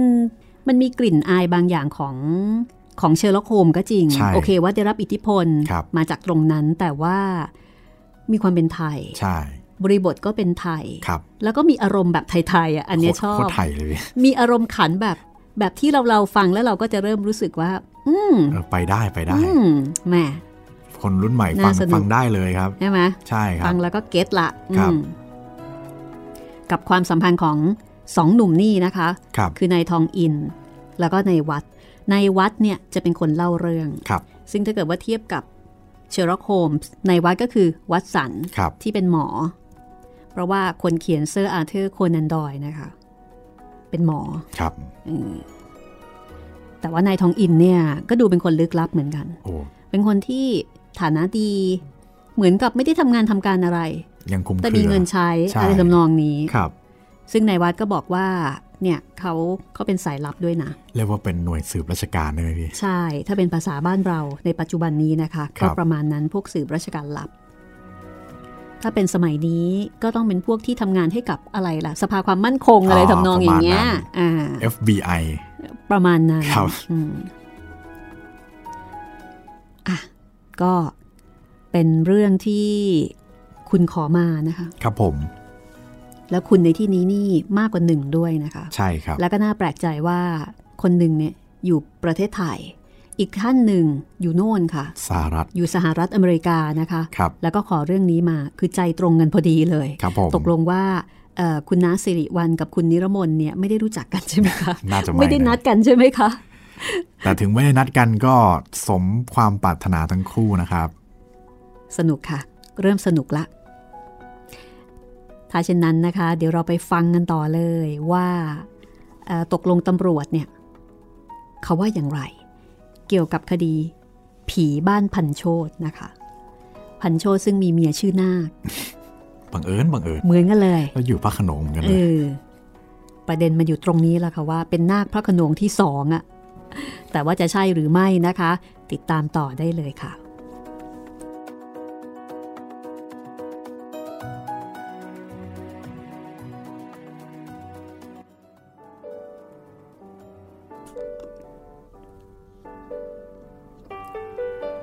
มันมีกลิ่นอายบางอย่างของของเชอร์ล็อกโฮมก็จริงใช่โอเคว่าได้รับอิทธิพลครับมาจากตรงนั้นแต่ว่ามีความเป็นไทย ใช่ บริบทก็เป็นไทยครับแล้วก็มีอารมณ์แบบไทยๆอะอันเนี้ยชอโคบตรไทยเลยพี่มีอารมณ์ขันแบบแบบที่เราเราฟังแล้วเราก็จะเริ่มรู้สึกว่า อืมเออไปได้ไปได้อืมแหมคนรุ่นใหม่ฟังน่าสนุกฟังได้เลยครับใช่ไหมใช่ครัฟับงแล้วก็เก็ตละครับอืมกับความสัมพันธ์ของสองหนุ่มนี่นะคะครับคือนายทองอิน แล้วก็นายวัดนายวัดเนี่ยจะเป็นคนเล่าเรื่องครับซึ่งถ้าเกิดว่าเทียบกับเชอร์ล็อกโฮมส์นายวัดก็คือวัตสันครับที่เป็นหมอ เพราะว่าคนเขียนเซอร์อาร์เธอร์โคนันดอยล์นะคะ เป็นหมอครับอืมแต่ว่านายทองอินเนี่ย ก็ดูเป็นคนลึกลับเหมือนกันโอ้เป็นคนที่ฐานะดี เหมือนกับไม่ได้ทำงานทำการอะไร ยังคลุมเครืมีเงินใช้ใช่อะไรทำนองนี้ครับ ซึ่งนายวัดก็บอกว่า เนี่ยเขาเขาเป็นสายลับด้วยนะ เรียกว่าเป็นหน่วยสืบราชการได้ไหมพี่ ใช่ ถ้าเป็นภาษาบ้านเราในปัจจุบันนี้นะคะครัก็บประมาณนั้นพวกสืบราชการลับ ถ้าเป็นสมัยนี้ก็ต้องเป็นพวกที่ทำงานให้กับอะไรล่ะ สภาความมั่นคงอะไรทำนองอย่างเงี้ยอ่า FBI ประมาณนั้นครับอืมอะก็เป็นเรื่องที่คุณขอมานะคะ ครับผม แล้วคุณในที่นี้นี่มากกว่าหนึ่งด้วยนะคะ ใช่ครับ แล้วก็น่าแปลกใจว่าคนหนึ่งเนี่ยอยู่ประเทศไทย อีกท่านหนึ่งอยู่โน่นค่ะสหรัฐอยู่สหรัฐอเมริกานะคะครับแล้วก็ขอเรื่องนี้มาคือใจตรงกันพอดีเลยครับผมตกลงว่าเอ่อคุณน้าสิริวัลกับคุณนิรมนเนี่ยไม่ได้รู้จักกันใช่ไหมคะน่าจะไม่ไม่ได้นะนัดกันใช่ไหมคะแต่ถึงไม่ได้นัดกันก็สมความปรารถนาทั้งคู่นะครับ สนุกค่ะ เริ่มสนุกละ ถ้าเช่นนั้นนะคะ เดี๋ยวเราไปฟังกันต่อเลยว่าเอ่อตกลงตำรวจเนี่ย เขาว่าอย่างไร เกี่ยวกับคดี ผีบ้านพันโชตนะคะ พันโชตซึ่งมีเมียชื่อนาคบังเอิญบังเอิญเหมือนกันเลยแล้วอยู่พระโขนงเหมือนกันเอเลยอประเด็นมันอยู่ตรงนี้แหละค่ะว่าเป็นนาคพระโขนงที่สองอะแต่ว่าจะใช่หรือไม่นะคะ ติดตามต่อได้เลยค่ะ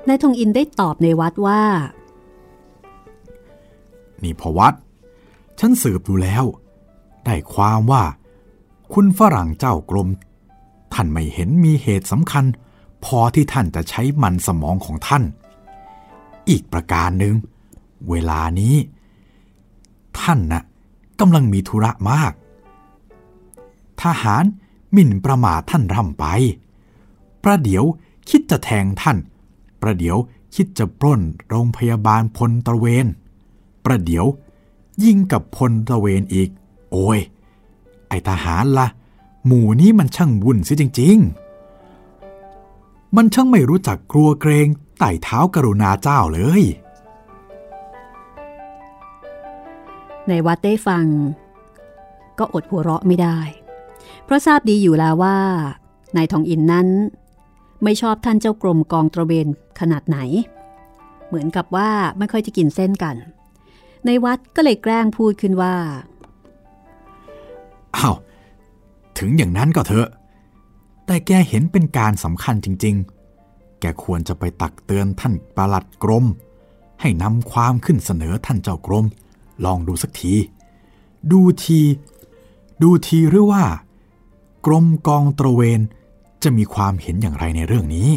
นายทองอินได้ตอบในวัดว่า นี่พอวัด ฉันสืบดูแล้ว ได้ความว่า คุณฝรั่งเจ้ากรม ท่านไม่เห็นมีเหตุสำคัญ พอที่ท่านจะใช้มันสมองของท่าน อีกประการหนึ่ง เวลานี้ ท่านน่ะกำลังมีธุระมาก ทหารหมิ่นประมาทท่านร่ำไป ประเดี๋ยวคิดจะแทงท่าน ประเดี๋ยวคิดจะปล้นโรงพยาบาลพลตระเวน ประเดี๋ยว ยิงกับพลตระเวนอีก โอ้ย ไอทหารละ่ะ หมู่นี้มันช่างวุ่นเสิจริง ๆ มันช่างไม่รู้จักกลัวเกรงไต่เท้ากรุณาเจ้าเลย ในวัดได้ฟัง ก็อดหัวเราะไม่ได้ เพราะทราบดีอยู่แล้วว่านายทองอินนั้น ไม่ชอบท่านเจ้ากรมกองตระเวนขนาดไหน เหมือนกับว่าไม่ค่อยจะกินเส้นกัน ในวัดก็เลยแกล้งพูดขึ้นว่าอ้าวถึงอย่างนั้นก็เถอะ แต่แกเห็นเป็นการสำคัญจริง ๆ แกควรจะไปตักเตือนท่านประหลัดกรม ให้นำความขึ้นเสนอท่านเจ้ากรม ลองดูสักที ดูที ดูทีหรือว่า กรมกองตระเวน จะมีความเห็นอย่างไรในเรื่องนี้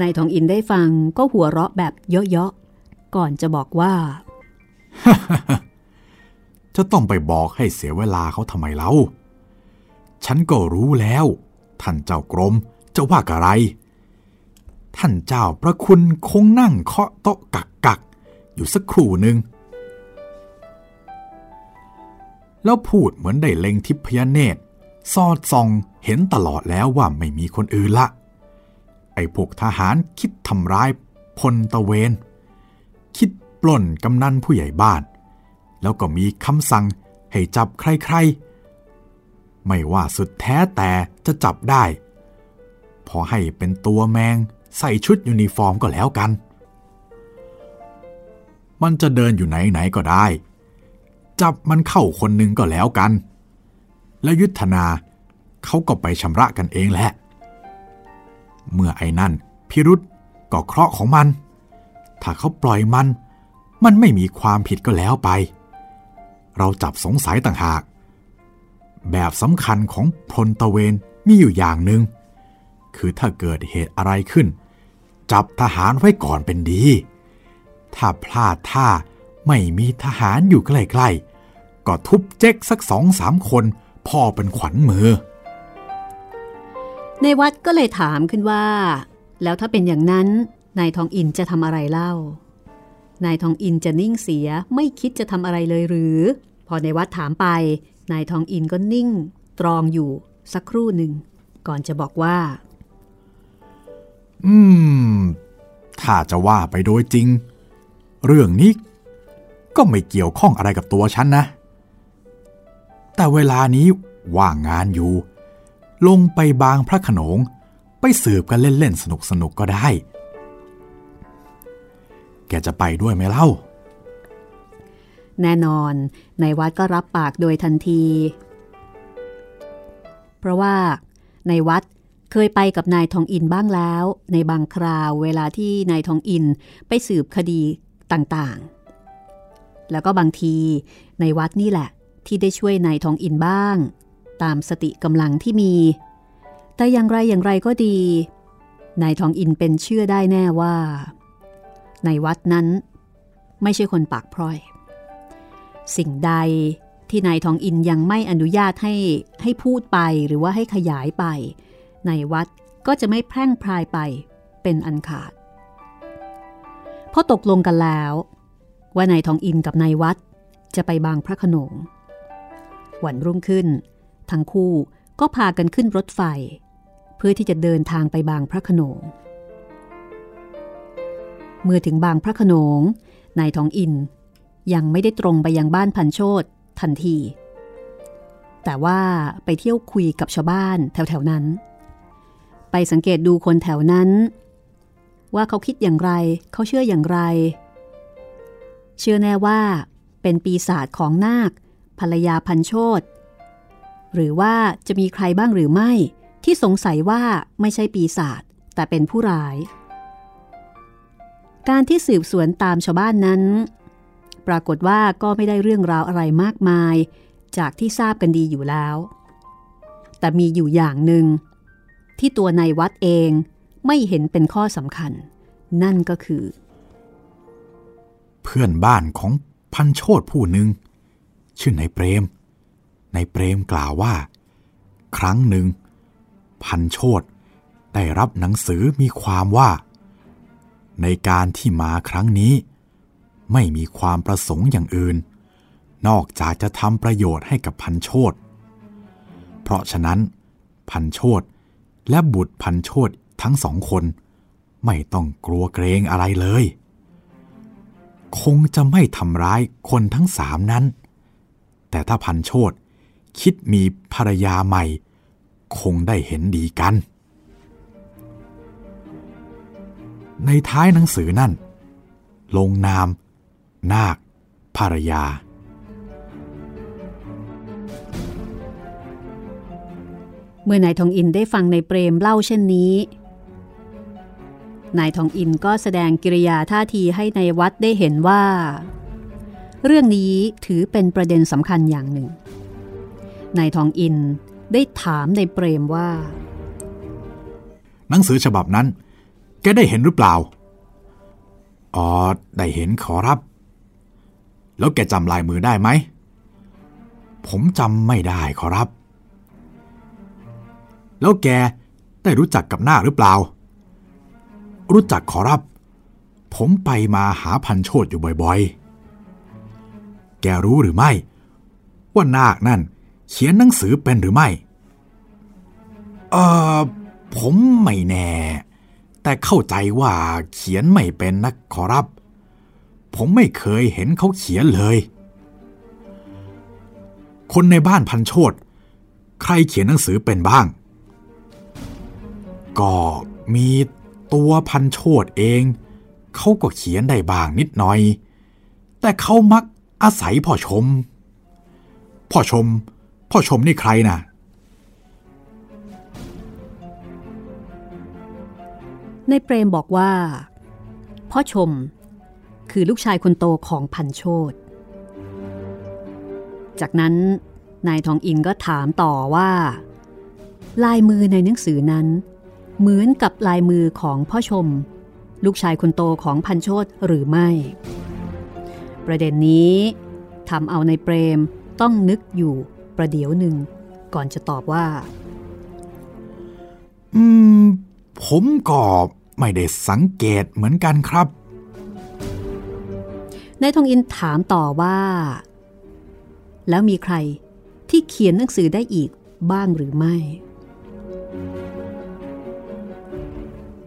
นายทองอินได้ฟังก็หัวเราะแบบเยาะๆ ก่อนจะบอกว่า จะต้องไปบอกให้เสียเวลาเขาทำไมเล่า ฉันก็รู้แล้ว ท่านเจ้ากรมจะว่าอะไร ท่านเจ้าพระคุณคงนั่งเคาะโต๊ะกักกักๆอยู่สักครู่หนึ่งแล้วพูดเหมือนได้เล็งทิพยเนตรสอดส่อง เห็นตลอดแล้วว่าไม่มีคนอื่นละ ไอ้พวกทหารคิดทำร้ายพลตะเวน คิดปล้นกำนันผู้ใหญ่บ้าน แล้วก็มีคำสั่งให้จับใครๆ ไม่ว่าสุดแท้แต่จะจับได้ พอให้เป็นตัวแมงใส่ชุดยูนิฟอร์มก็แล้วกัน มันจะเดินอยู่ไหนๆก็ได้ จับมันเข้าคนหนึ่งก็แล้วกัน แล้วยุทธนา เขาก็ไปชำระกันเองแหละ เมื่อไอ้นั่นพิรุษก็เคราะห์ของมัน ถ้าเขาปล่อยมัน มันไม่มีความผิดก็แล้วไป เราจับสงสัยต่างหาก แบบสำคัญของพลตะเวนมีอยู่อย่างหนึ่ง คือถ้าเกิดเหตุอะไรขึ้น จับทหารไว้ก่อนเป็นดี ถ้าพลาดท่าไม่มีทหารอยู่ใกล้ๆ ก็ทุบเจ๊กสักสองสามคนพ่อเป็นขวัญมือ ในวัดก็เลยถามขึ้นว่า แล้วถ้าเป็นอย่างนั้น นายทองอินจะทำอะไรเล่า นายทองอินจะนิ่งเสียไม่คิดจะทำอะไรเลยหรือ พอในวัดถามไป นายทองอินก็นิ่ง ตรองอยู่สักครู่หนึ่ง ก่อนจะบอกว่า อืม ถ้าจะว่าไปโดยจริง เรื่องนี้ก็ไม่เกี่ยวข้องอะไรกับตัวฉันนะ แต่เวลานี้ว่างงานอยู่ ลงไปบางพระขนง ไปสืบกันเล่นๆ สนุกๆก็ได้ แกจะไปด้วยไหมเล่า แน่นอนในวัดก็รับปากโดยทันที เพราะว่าในวัดเคยไปกับนายทองอินบ้างแล้ว ในบางคราวเวลาที่นายทองอินไปสืบคดีต่างๆ แล้วก็บางทีในวัดนี่แหละ ที่ได้ช่วยนายทองอินบ้าง ตามสติกำลังที่มี แต่อย่างไรอย่างไรก็ดี นายทองอินเป็นเชื่อได้แน่ว่า ในวัดนั้น ไม่ใช่คนปากพร่อย สิ่งใดที่นายทองอินยังไม่อนุญาตให้ให้พูดไปหรือว่าให้ขยายไป ในวัดก็จะไม่แพร่งพรายไปเป็นอันขาดพอตกลงกันแล้ว ว่านายทองอินกับนายวัดจะไปบางพระขนงวันรุ่งขึ้น ทั้งคู่ก็พากันขึ้นรถไฟ เพื่อที่จะเดินทางไปบางพระขนง เมื่อถึงบางพระขนงนายทองอินยังไม่ได้ตรงไปยังบ้านพันโชตทันที แต่ว่าไปเที่ยวคุยกับชาวบ้านแถวๆนั้น ไปสังเกตดูคนแถวนั้น ว่าเขาคิดอย่างไรเขาเชื่ออย่างไร เชื่อแน่ว่าเป็นปีศาจของนาคภรรยาพันโชต หรือว่าจะมีใครบ้างหรือไม่ ที่สงสัยว่าไม่ใช่ปีศาจแต่เป็นผู้ร้าย การที่สืบสวนตามชาวบ้านนั้น ปรากฏว่าก็ไม่ได้เรื่องราวอะไรมากมาย จากที่ทราบกันดีอยู่แล้ว แต่มีอยู่อย่างหนึ่ง ที่ตัวนายวัดเองไม่เห็นเป็นข้อสำคัญ นั่นก็คือ เพื่อนบ้านของพันโชดผู้หนึ่งชื่อนายเปรม ในเปรมกล่าวว่า ครั้งหนึ่ง พันโชดได้รับหนังสือมีความว่า ในการที่มาครั้งนี้ ไม่มีความประสงค์อย่างอื่น นอกจากจะทำประโยชน์ให้กับพันโชดเพราะฉะนั้น พันโชดและบุตรพันโชดทั้งสองคน ไม่ต้องกลัวเกรงอะไรเลย คงจะไม่ทำร้ายคนทั้งสามนั้น แต่ถ้าพันโชด คิดมีภรรยาใหม่ คงได้เห็นดีกัน ในท้ายหนังสือนั่น ลงนาม นาค ภรรยา เมื่อนายทองอินได้ฟังในเปรมเล่าเช่นนี้ นายทองอินก็แสดงกิริยาท่าทีให้ในายวัดได้เห็นว่า เรื่องนี้ถือเป็นประเด็นสำคัญอย่างหนึ่ง นายทองอินได้ถามในเปรมว่า หนังสือฉบับนั้น แกได้เห็นหรือเปล่า อ๋อ ได้เห็นขอรับ แล้วแกจำลายมือได้ไหม ผมจำไม่ได้ขอรับ แล้วแกได้รู้จักกับนาคหรือเปล่า รู้จักขอรับ ผมไปมาหาพันโชดอยู่บ่อยๆ แกรู้หรือไม่ ว่านาคนั่น เขียนหนังสือเป็นหรือไม่ เออผมไม่แน่ แต่เข้าใจว่าเขียนไม่เป็นนะขอรับ ผมไม่เคยเห็นเขาเขียนเลย คนในบ้านพันโชดใครเขียนหนังสือเป็นบ้าง ก็มีตัวพันโชดเอง เขาก็เขียนได้บ้างนิดหน่อย แต่เขามักอาศัยพ่อชม พ่อชม พ่อชมนี่ใครน่ะในเปรมบอกว่า พ่อชมคือลูกชายคนโตของพันโชตจากนั้นนายทองอินก็ถามต่อว่า ลายมือในหนังสือนั้น เหมือนกับลายมือของพ่อชม ลูกชายคนโตของพันโชตหรือไม่ ประเด็นนี้ทำเอาในเปรมต้องนึกอยู่ ประเดี๋ยวหนึ่ง ก่อนจะตอบว่า อืม ผมก็ไม่ได้สังเกตเหมือนกันครับนายทองอินถามต่อว่า แล้วมีใครที่เขียนหนังสือได้อีกบ้างหรือไม่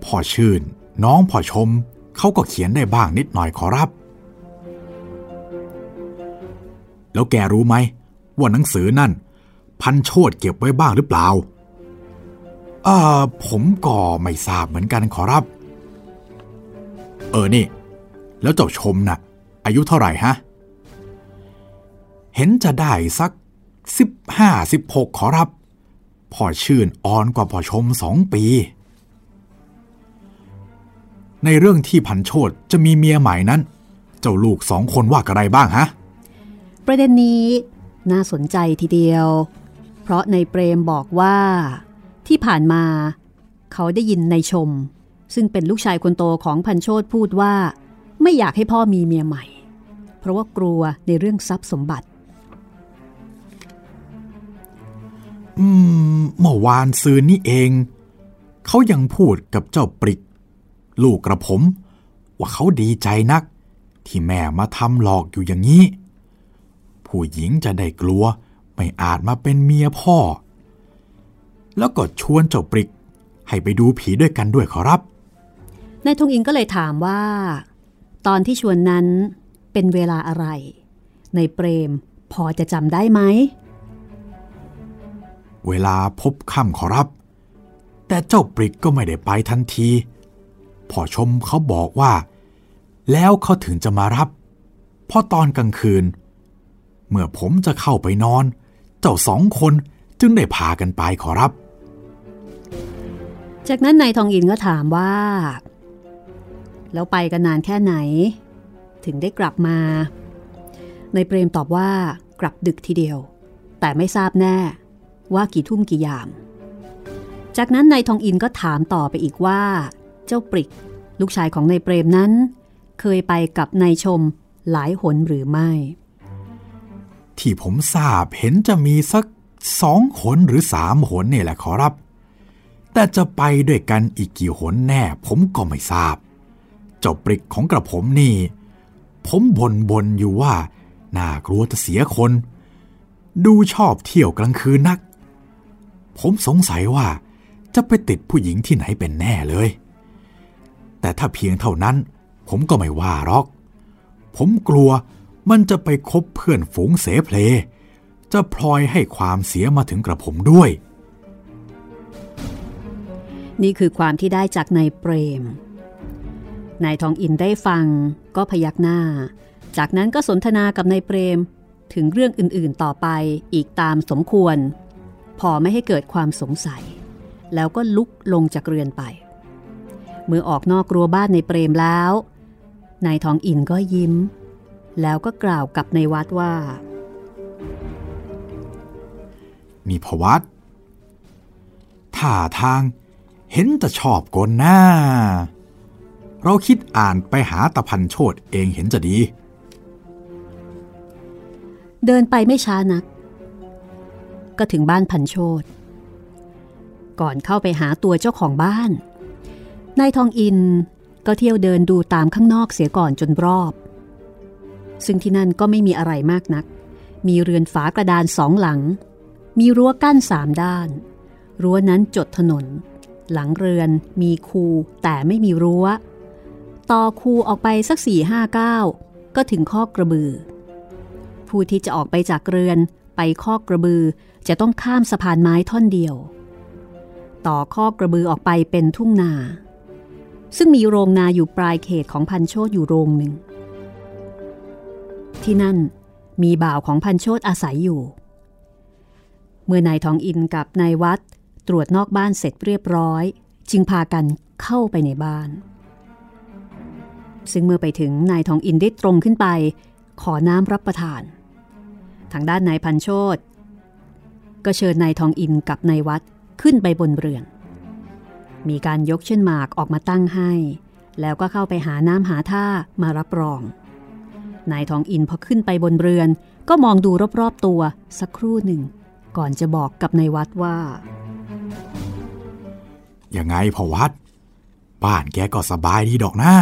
พ่อชื่น น้องพ่อชม เขาก็เขียนได้บ้างนิดหน่อยขอรับ แล้วแกรู้ไหม ว่าหนังสือนั่น พันโชดเก็บไว้บ้างหรือเปล่าเออผมก็ไม่ทราบเหมือนกันขอรับ เออนี่ แล้วเจ้าชมน่ะ อายุเท่าไหร่ฮะ เห็นจะได้สักสิบห้าสิบหกขอรับพ่อชื่นอ่อนกว่าพ่อชมสองปี ในเรื่องที่พันโชดจะมีเมียใหม่นั้น เจ้าลูกสองคนว่าอะไรบ้างฮะ ประเด็นนี้ น่าสนใจทีเดียว เพราะในเปรมบอกว่า ที่ผ่านมาเขาได้ยินในชม ซึ่งเป็นลูกชายคนโตของพันโชตพูดว่า ไม่อยากให้พ่อมีเมียใหม่ เพราะว่ากลัวในเรื่องทรัพย์สมบัติ อืมเมื่อวานซืนนี่เอง เขายังพูดกับเจ้าปริก ลูกกระผม ว่าเขาดีใจนัก ที่แม่มาทำหลอกอยู่อย่างนี้ ผู้หญิงจะได้กลัวไม่อาจมาเป็นเมียพ่อ แล้วก็ชวนเจ้าปริก ให้ไปดูผีด้วยกันด้วยขอรับนายทองอินก็เลยถามว่า ตอนที่ชวนนั้นเป็นเวลาอะไร ในเปรมพอจะจำได้ไหม เวลาพบค่ำขอรับ แต่เจ้าปริกก็ไม่ได้ไปทันทีพอชมเขาบอกว่า แล้วเขาถึงจะมารับ เพราะตอนกลางคืน เมื่อผมจะเข้าไปนอน เจ้าสองคนจึงได้พากันไปขอรับ จากนั้นนายทองอินก็ถามว่า แล้วไปกันนานแค่ไหน ถึงได้กลับมา ในเปรมตอบว่ากลับดึกทีเดียว แต่ไม่ทราบแน่ว่ากี่ทุ่มกี่ยาม จากนั้นนายทองอินก็ถามต่อไปอีกว่า เจ้าปริก ลูกชายของนายเปรมนั้น เคยไปกับนายชมหลายหนหรือไม่ ที่ผมทราบเห็นจะมีสักสองหนหรือสามหนเนี่ยแหละขอรับ แต่จะไปด้วยกันอีกกี่หนแน่ผมก็ไม่ทราบ เจ้าปริกของกระผมนี่ ผมบนบนอยู่ว่า น่ากลัวจะเสียคน ดูชอบเที่ยวกลางคืนนัก ผมสงสัยว่าจะไปติดผู้หญิงที่ไหนเป็นแน่เลย แต่ถ้าเพียงเท่านั้น ผมก็ไม่ว่าหรอก ผมกลัว มันจะไปคบเพื่อนฝูงเสเพล จะพลอยให้ความเสียมาถึงกระผมด้วย นี่คือความที่ได้จากนายเปรม นายทองอินได้ฟังก็พยักหน้า จากนั้นก็สนทนากับนายเปรมถึงเรื่องอื่นๆต่อไปอีกตามสมควร พอไม่ให้เกิดความสงสัย แล้วก็ลุกลงจากเรือนไป เมื่อออกนอกรั้วบ้านในเปรมแล้ว นายทองอินก็ยิ้ม แล้วก็กล่าวกับในวัดว่า นี่พวัดท่าทางเห็นจะชอบกลหน้า เราคิดอ่านไปหาตะพันโชดเองเห็นจะดี เดินไปไม่ช้านัก ก็ถึงบ้านพันโชตก่อนเข้าไปหาตัวเจ้าของบ้านนายทองอินก็เที่ยวเดินดูตามข้างนอกเสียก่อนจนรอบ ซึ่งที่นั่นก็ไม่มีอะไรมากนัก มีเรือนฝากระดานสองหลัง มีรั้วกั้นสามด้าน รั้วนั้นจดถนน หลังเรือนมีคูแต่ไม่มีรั้ว ต่อคูออกไปสักสี่ห้าเก้าก็ถึงข้อกระบือ ผู้ที่จะออกไปจากเรือนไปข้อกระบือจะต้องข้ามสะพานไม้ท่อนเดียว ต่อข้อกระบือออกไปเป็นทุ่งนา ซึ่งมีโรงนาอยู่ปลายเขตของพันโชตอยู่โรงหนึ่ง ที่นั่นมีบ่าวของพันโชตอาศัยอยู่ เมื่อนายทองอินกับนายวัดตรวจนอกบ้านเสร็จเรียบร้อย จึงพากันเข้าไปในบ้าน ซึ่งเมื่อไปถึงนายทองอินได้ตรงขึ้นไป ขอน้ำรับประทาน ทางด้านนายพันโชตก็เชิญนายทองอินกับนายวัดขึ้นไปบนเรือน มีการยกเช่นหมากออกมาตั้งให้ แล้วก็เข้าไปหาน้ำหาท่ามารับรอง นายทองอินพอขึ้นไปบนเรือน ก็มองดูรอบๆตัวสักครู่หนึ่ง ก่อนจะบอกกับนายวัดว่า ยังไงพอวัด บ้านแกก็สบายดีดอกนะ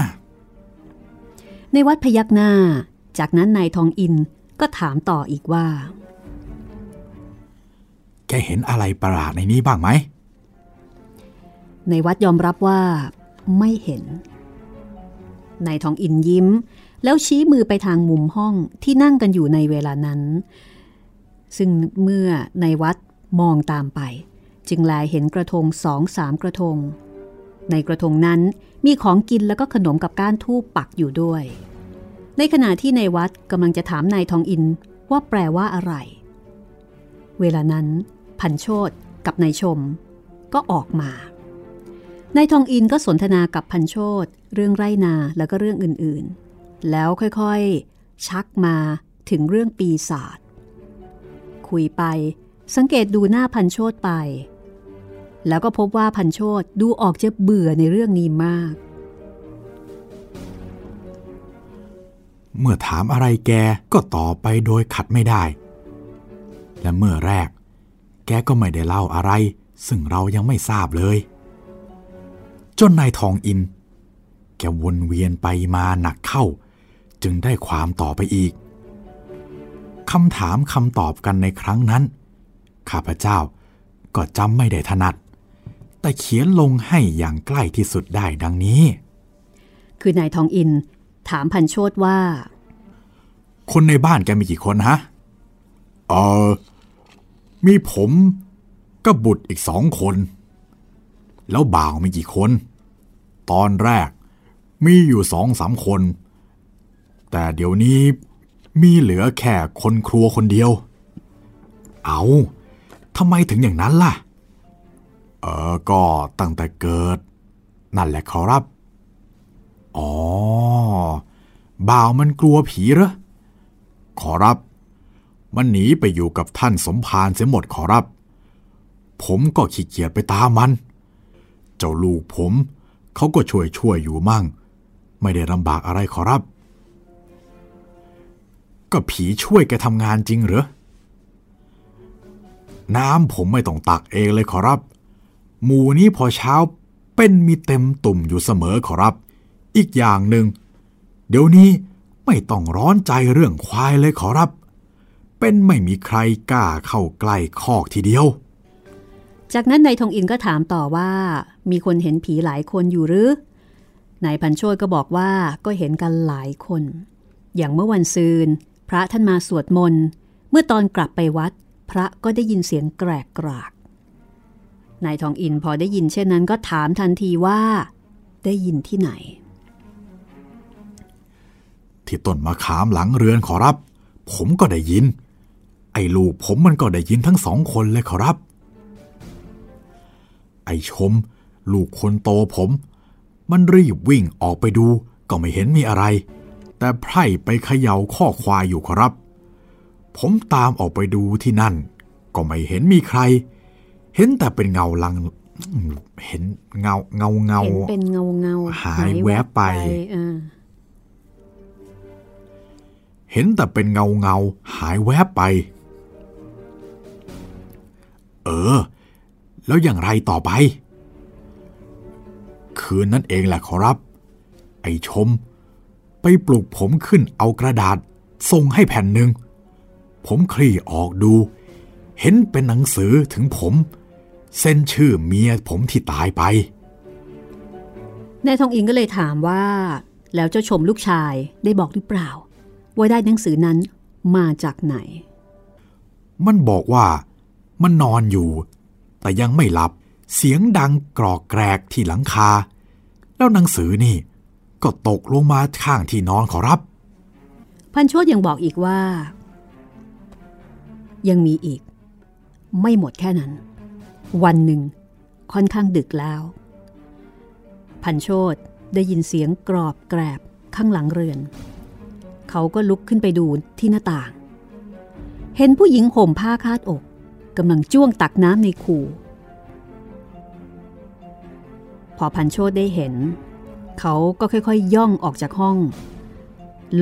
ในวัดพยักหน้า จากนั้นนายทองอินก็ถามต่ออีกว่า แกเห็นอะไรประหลาดในนี้บ้างไหม ในวัดยอมรับว่า ไม่เห็นนายทองอินยิ้ม แล้วชี้มือไปทางมุมห้องที่นั่งกันอยู่ในเวลานั้น ซึ่งเมื่อในวัดมองตามไป จึงแลเห็นกระทงสองสามกระทง ในกระทงนั้นมีของกินแล้วก็ขนมกับก้านทูบปักอยู่ด้วย ในขณะที่ในวัดกำลังจะถามนายทองอินว่าแปลว่าอะไร เวลานั้นพันโชตกับนายชม ก็ออกมานายทองอินก็สนทนากับพันโชตเรื่องไรนาแล้วก็เรื่องอื่นๆ แล้วค่อยๆ ชักมาถึงเรื่องปีศาจคุยไป สังเกตดูหน้าพันโชตไป แล้วก็พบว่าพันโชตดูออกจะเบื่อในเรื่องนี้มาก เมื่อถามอะไรแกก็ตอบไปโดยขัดไม่ได้ และเมื่อแรก แกก็ไม่ได้เล่าอะไร ซึ่งเรายังไม่ทราบเลย จนนายทองอิน แกวนเวียนไปมาหนักเข้า จึงได้ความต่อไปอีกคำถามคำตอบกันในครั้งนั้น ข้าพเจ้าก็จำไม่ได้ถนัด แต่เขียนลงให้อย่างใกล้ที่สุดได้ดังนี้ คือนายทองอินถามพันโชตว่า คนในบ้านแกมีกี่คนฮะ เออ มีผมกับบุตรอีกสองคน แล้วบ่าวมีกี่คน ตอนแรกมีอยู่สองสามคน แต่เดี๋ยวนี้มีเหลือแค่คนครัวคนเดียว เอาทำไมถึงอย่างนั้นล่ะ เออ ก็ตั้งแต่เกิด นั่นแหละขอรับ อ๋อ บ่าวมันกลัวผีเหรอ ขอรับ มันหนีไปอยู่กับท่านสมภารเสียหมดขอรับ ผมก็ขี้เกียจไปตามมัน เจ้าลูกผม เขาก็ช่วยช่วยอยู่มั่ง ไม่ได้ลำบากอะไรขอรับ ก็ผีช่วยแกทำงานจริงเหรอ น้ำผมไม่ต้องตักเองเลยขอรับ หมูนี้พอเช้าเป็นมีเต็มตุ่มอยู่เสมอขอรับ อีกอย่างหนึ่ง เดี๋ยวนี้ไม่ต้องร้อนใจเรื่องควายเลยขอรับ เป็นไม่มีใครกล้าเข้าใกล้คอกทีเดียว จากนั้นนายทองอินก็ถามต่อว่า มีคนเห็นผีหลายคนอยู่หรือนายพันโชยก็บอกว่าก็เห็นกันหลายคน อย่างเมื่อวันซืน พระท่านมาสวดมนต์ เมื่อตอนกลับไปวัด พระก็ได้ยินเสียงแกรกกรากนายทองอินพอได้ยินเช่นนั้นก็ถามทันทีว่า ได้ยินที่ไหน ที่ต้นมะขามหลังเรือนขอรับ ผมก็ได้ยิน ไอ้ลูกผมมันก็ได้ยินทั้งสองคนเลยขอรับ ไอ้ชม ลูกคนโตผม มันรีบวิ่งออกไปดูก็ไม่เห็นมีอะไร แต่ไพร่ไปเขย่าข้อควายอยู่ขอรับ ผมตามออกไปดูที่นั่น ก็ไม่เห็นมีใคร เห็นแต่เป็นเงาลัง เห็นเงาเงาเงาเห็นเป็นเงาเงาหายแวบไปอ่าเห็นแต่เป็นเงาเงาหายแวบไป เออ แล้วอย่างไรต่อไป คืนนั้นเองแหละขอรับ ไอ้ชมไปปลุกผมขึ้นเอากระดาษส่งให้แผ่นหนึ่ง ผมคลี่ออกดู เห็นเป็นหนังสือถึงผม เส้นชื่อเมียผมที่ตายไป นายทองอินก็เลยถามว่า แล้วเจ้าชมลูกชายได้บอกหรือเปล่า ว่าได้หนังสือนั้นมาจากไหน มันบอกว่ามันนอนอยู่ แต่ยังไม่หลับเสียงดังกรอกแกรกที่หลังคา แล้วหนังสือนี่ ก็ตกลงมาข้างที่นอนขอรับ พันโชดยังบอกอีกว่า ยังมีอีก ไม่หมดแค่นั้น วันหนึ่ง ค่อนข้างดึกแล้ว พันโชดได้ยินเสียงกรอบแกรบข้างหลังเรือน เขาก็ลุกขึ้นไปดูที่หน้าต่าง เห็นผู้หญิงห่มผ้าคาดอกกำลังจ้วงตักน้ำในคูพอพันโชดได้เห็น เขาก็ค่อยๆย่องออกจากห้อง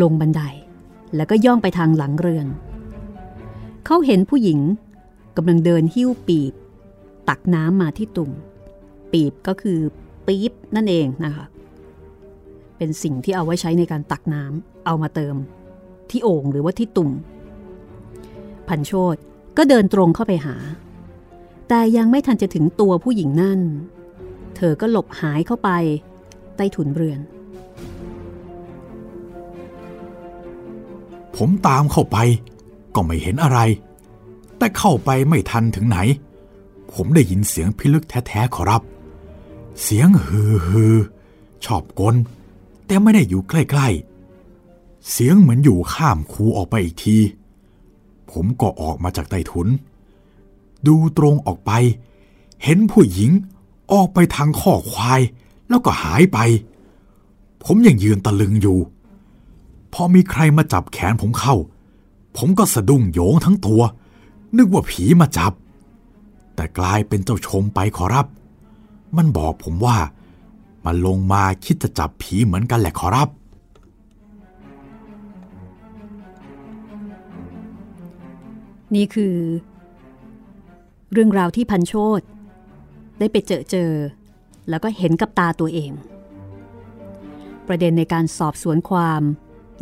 ลงบันได แล้วก็ย่องไปทางหลังเรือน เขาเห็นผู้หญิงกำลังเดินหิ้วปีบ ตักน้ำมาที่ตุ่ม ปีบก็คือปี๊บนั่นเองนะคะ เป็นสิ่งที่เอาไว้ใช้ในการตักน้ำเอามาเติม ที่โอ่งหรือว่าที่ตุ่ม พันโชดก็เดินตรงเข้าไปหา แต่ยังไม่ทันจะถึงตัวผู้หญิงนั่น เธอก็หลบหายเข้าไป ใต้ถุนเรือน ผมตามเข้าไปก็ไม่เห็นอะไร แต่เข้าไปไม่ทันถึงไหน ผมได้ยินเสียงพิลึกแท้ๆขอรับ เสียงฮือฮือชอบกล แต่ไม่ได้อยู่ใกล้ๆ เสียงเหมือนอยู่ข้ามคูออกไปอีกที ผมก็ออกมาจากใต้ถุน ดูตรงออกไป เห็นผู้หญิงออกไปทางข้อควาย แล้วก็หายไป ผมยังยืนตะลึงอยู่ พอมีใครมาจับแขนผมเข้า ผมก็สะดุ้งโยงทั้งตัว นึกว่าผีมาจับ แต่กลายเป็นเจ้าชมไปขอรับ มันบอกผมว่า มันลงมาคิดจะจับผีเหมือนกันแหละขอรับนี่คือ เรื่องราวที่พันโชตได้ไปเจอเจอ แล้วก็เห็นกับตาตัวเอง ประเด็นในการสอบสวนความ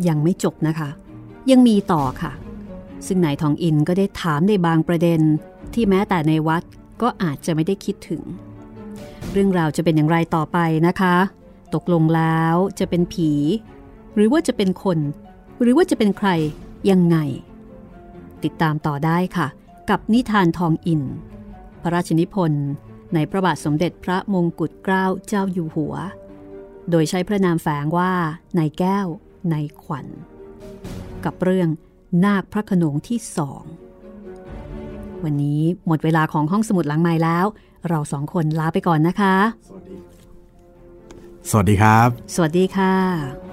ยังไม่จบนะคะ ยังมีต่อค่ะ ซึ่งนายทองอินก็ได้ถามในบางประเด็นที่แม้แต่ในวัดก็อาจจะไม่ได้คิดถึง เรื่องราวจะเป็นอย่างไรต่อไปนะคะ ตกลงแล้วจะเป็นผี หรือว่าจะเป็นคน หรือว่าจะเป็นใครยังไง ติดตามต่อได้ค่ะ กับนิทานทองอิน พระราชนิพนธ์ ในพระบาทสมเด็จพระมงกุฎเกล้าเจ้าอยู่หัว โดยใช้พระนามแฝงว่านายแก้วนายขวัญ กับเรื่องนาคพระโขนงที่สอง วันนี้หมดเวลาของห้องสมุดหลังใหม่แล้ว เราสองคนลาไปก่อนนะคะ สวัสดีครับ สวัสดีค่ะ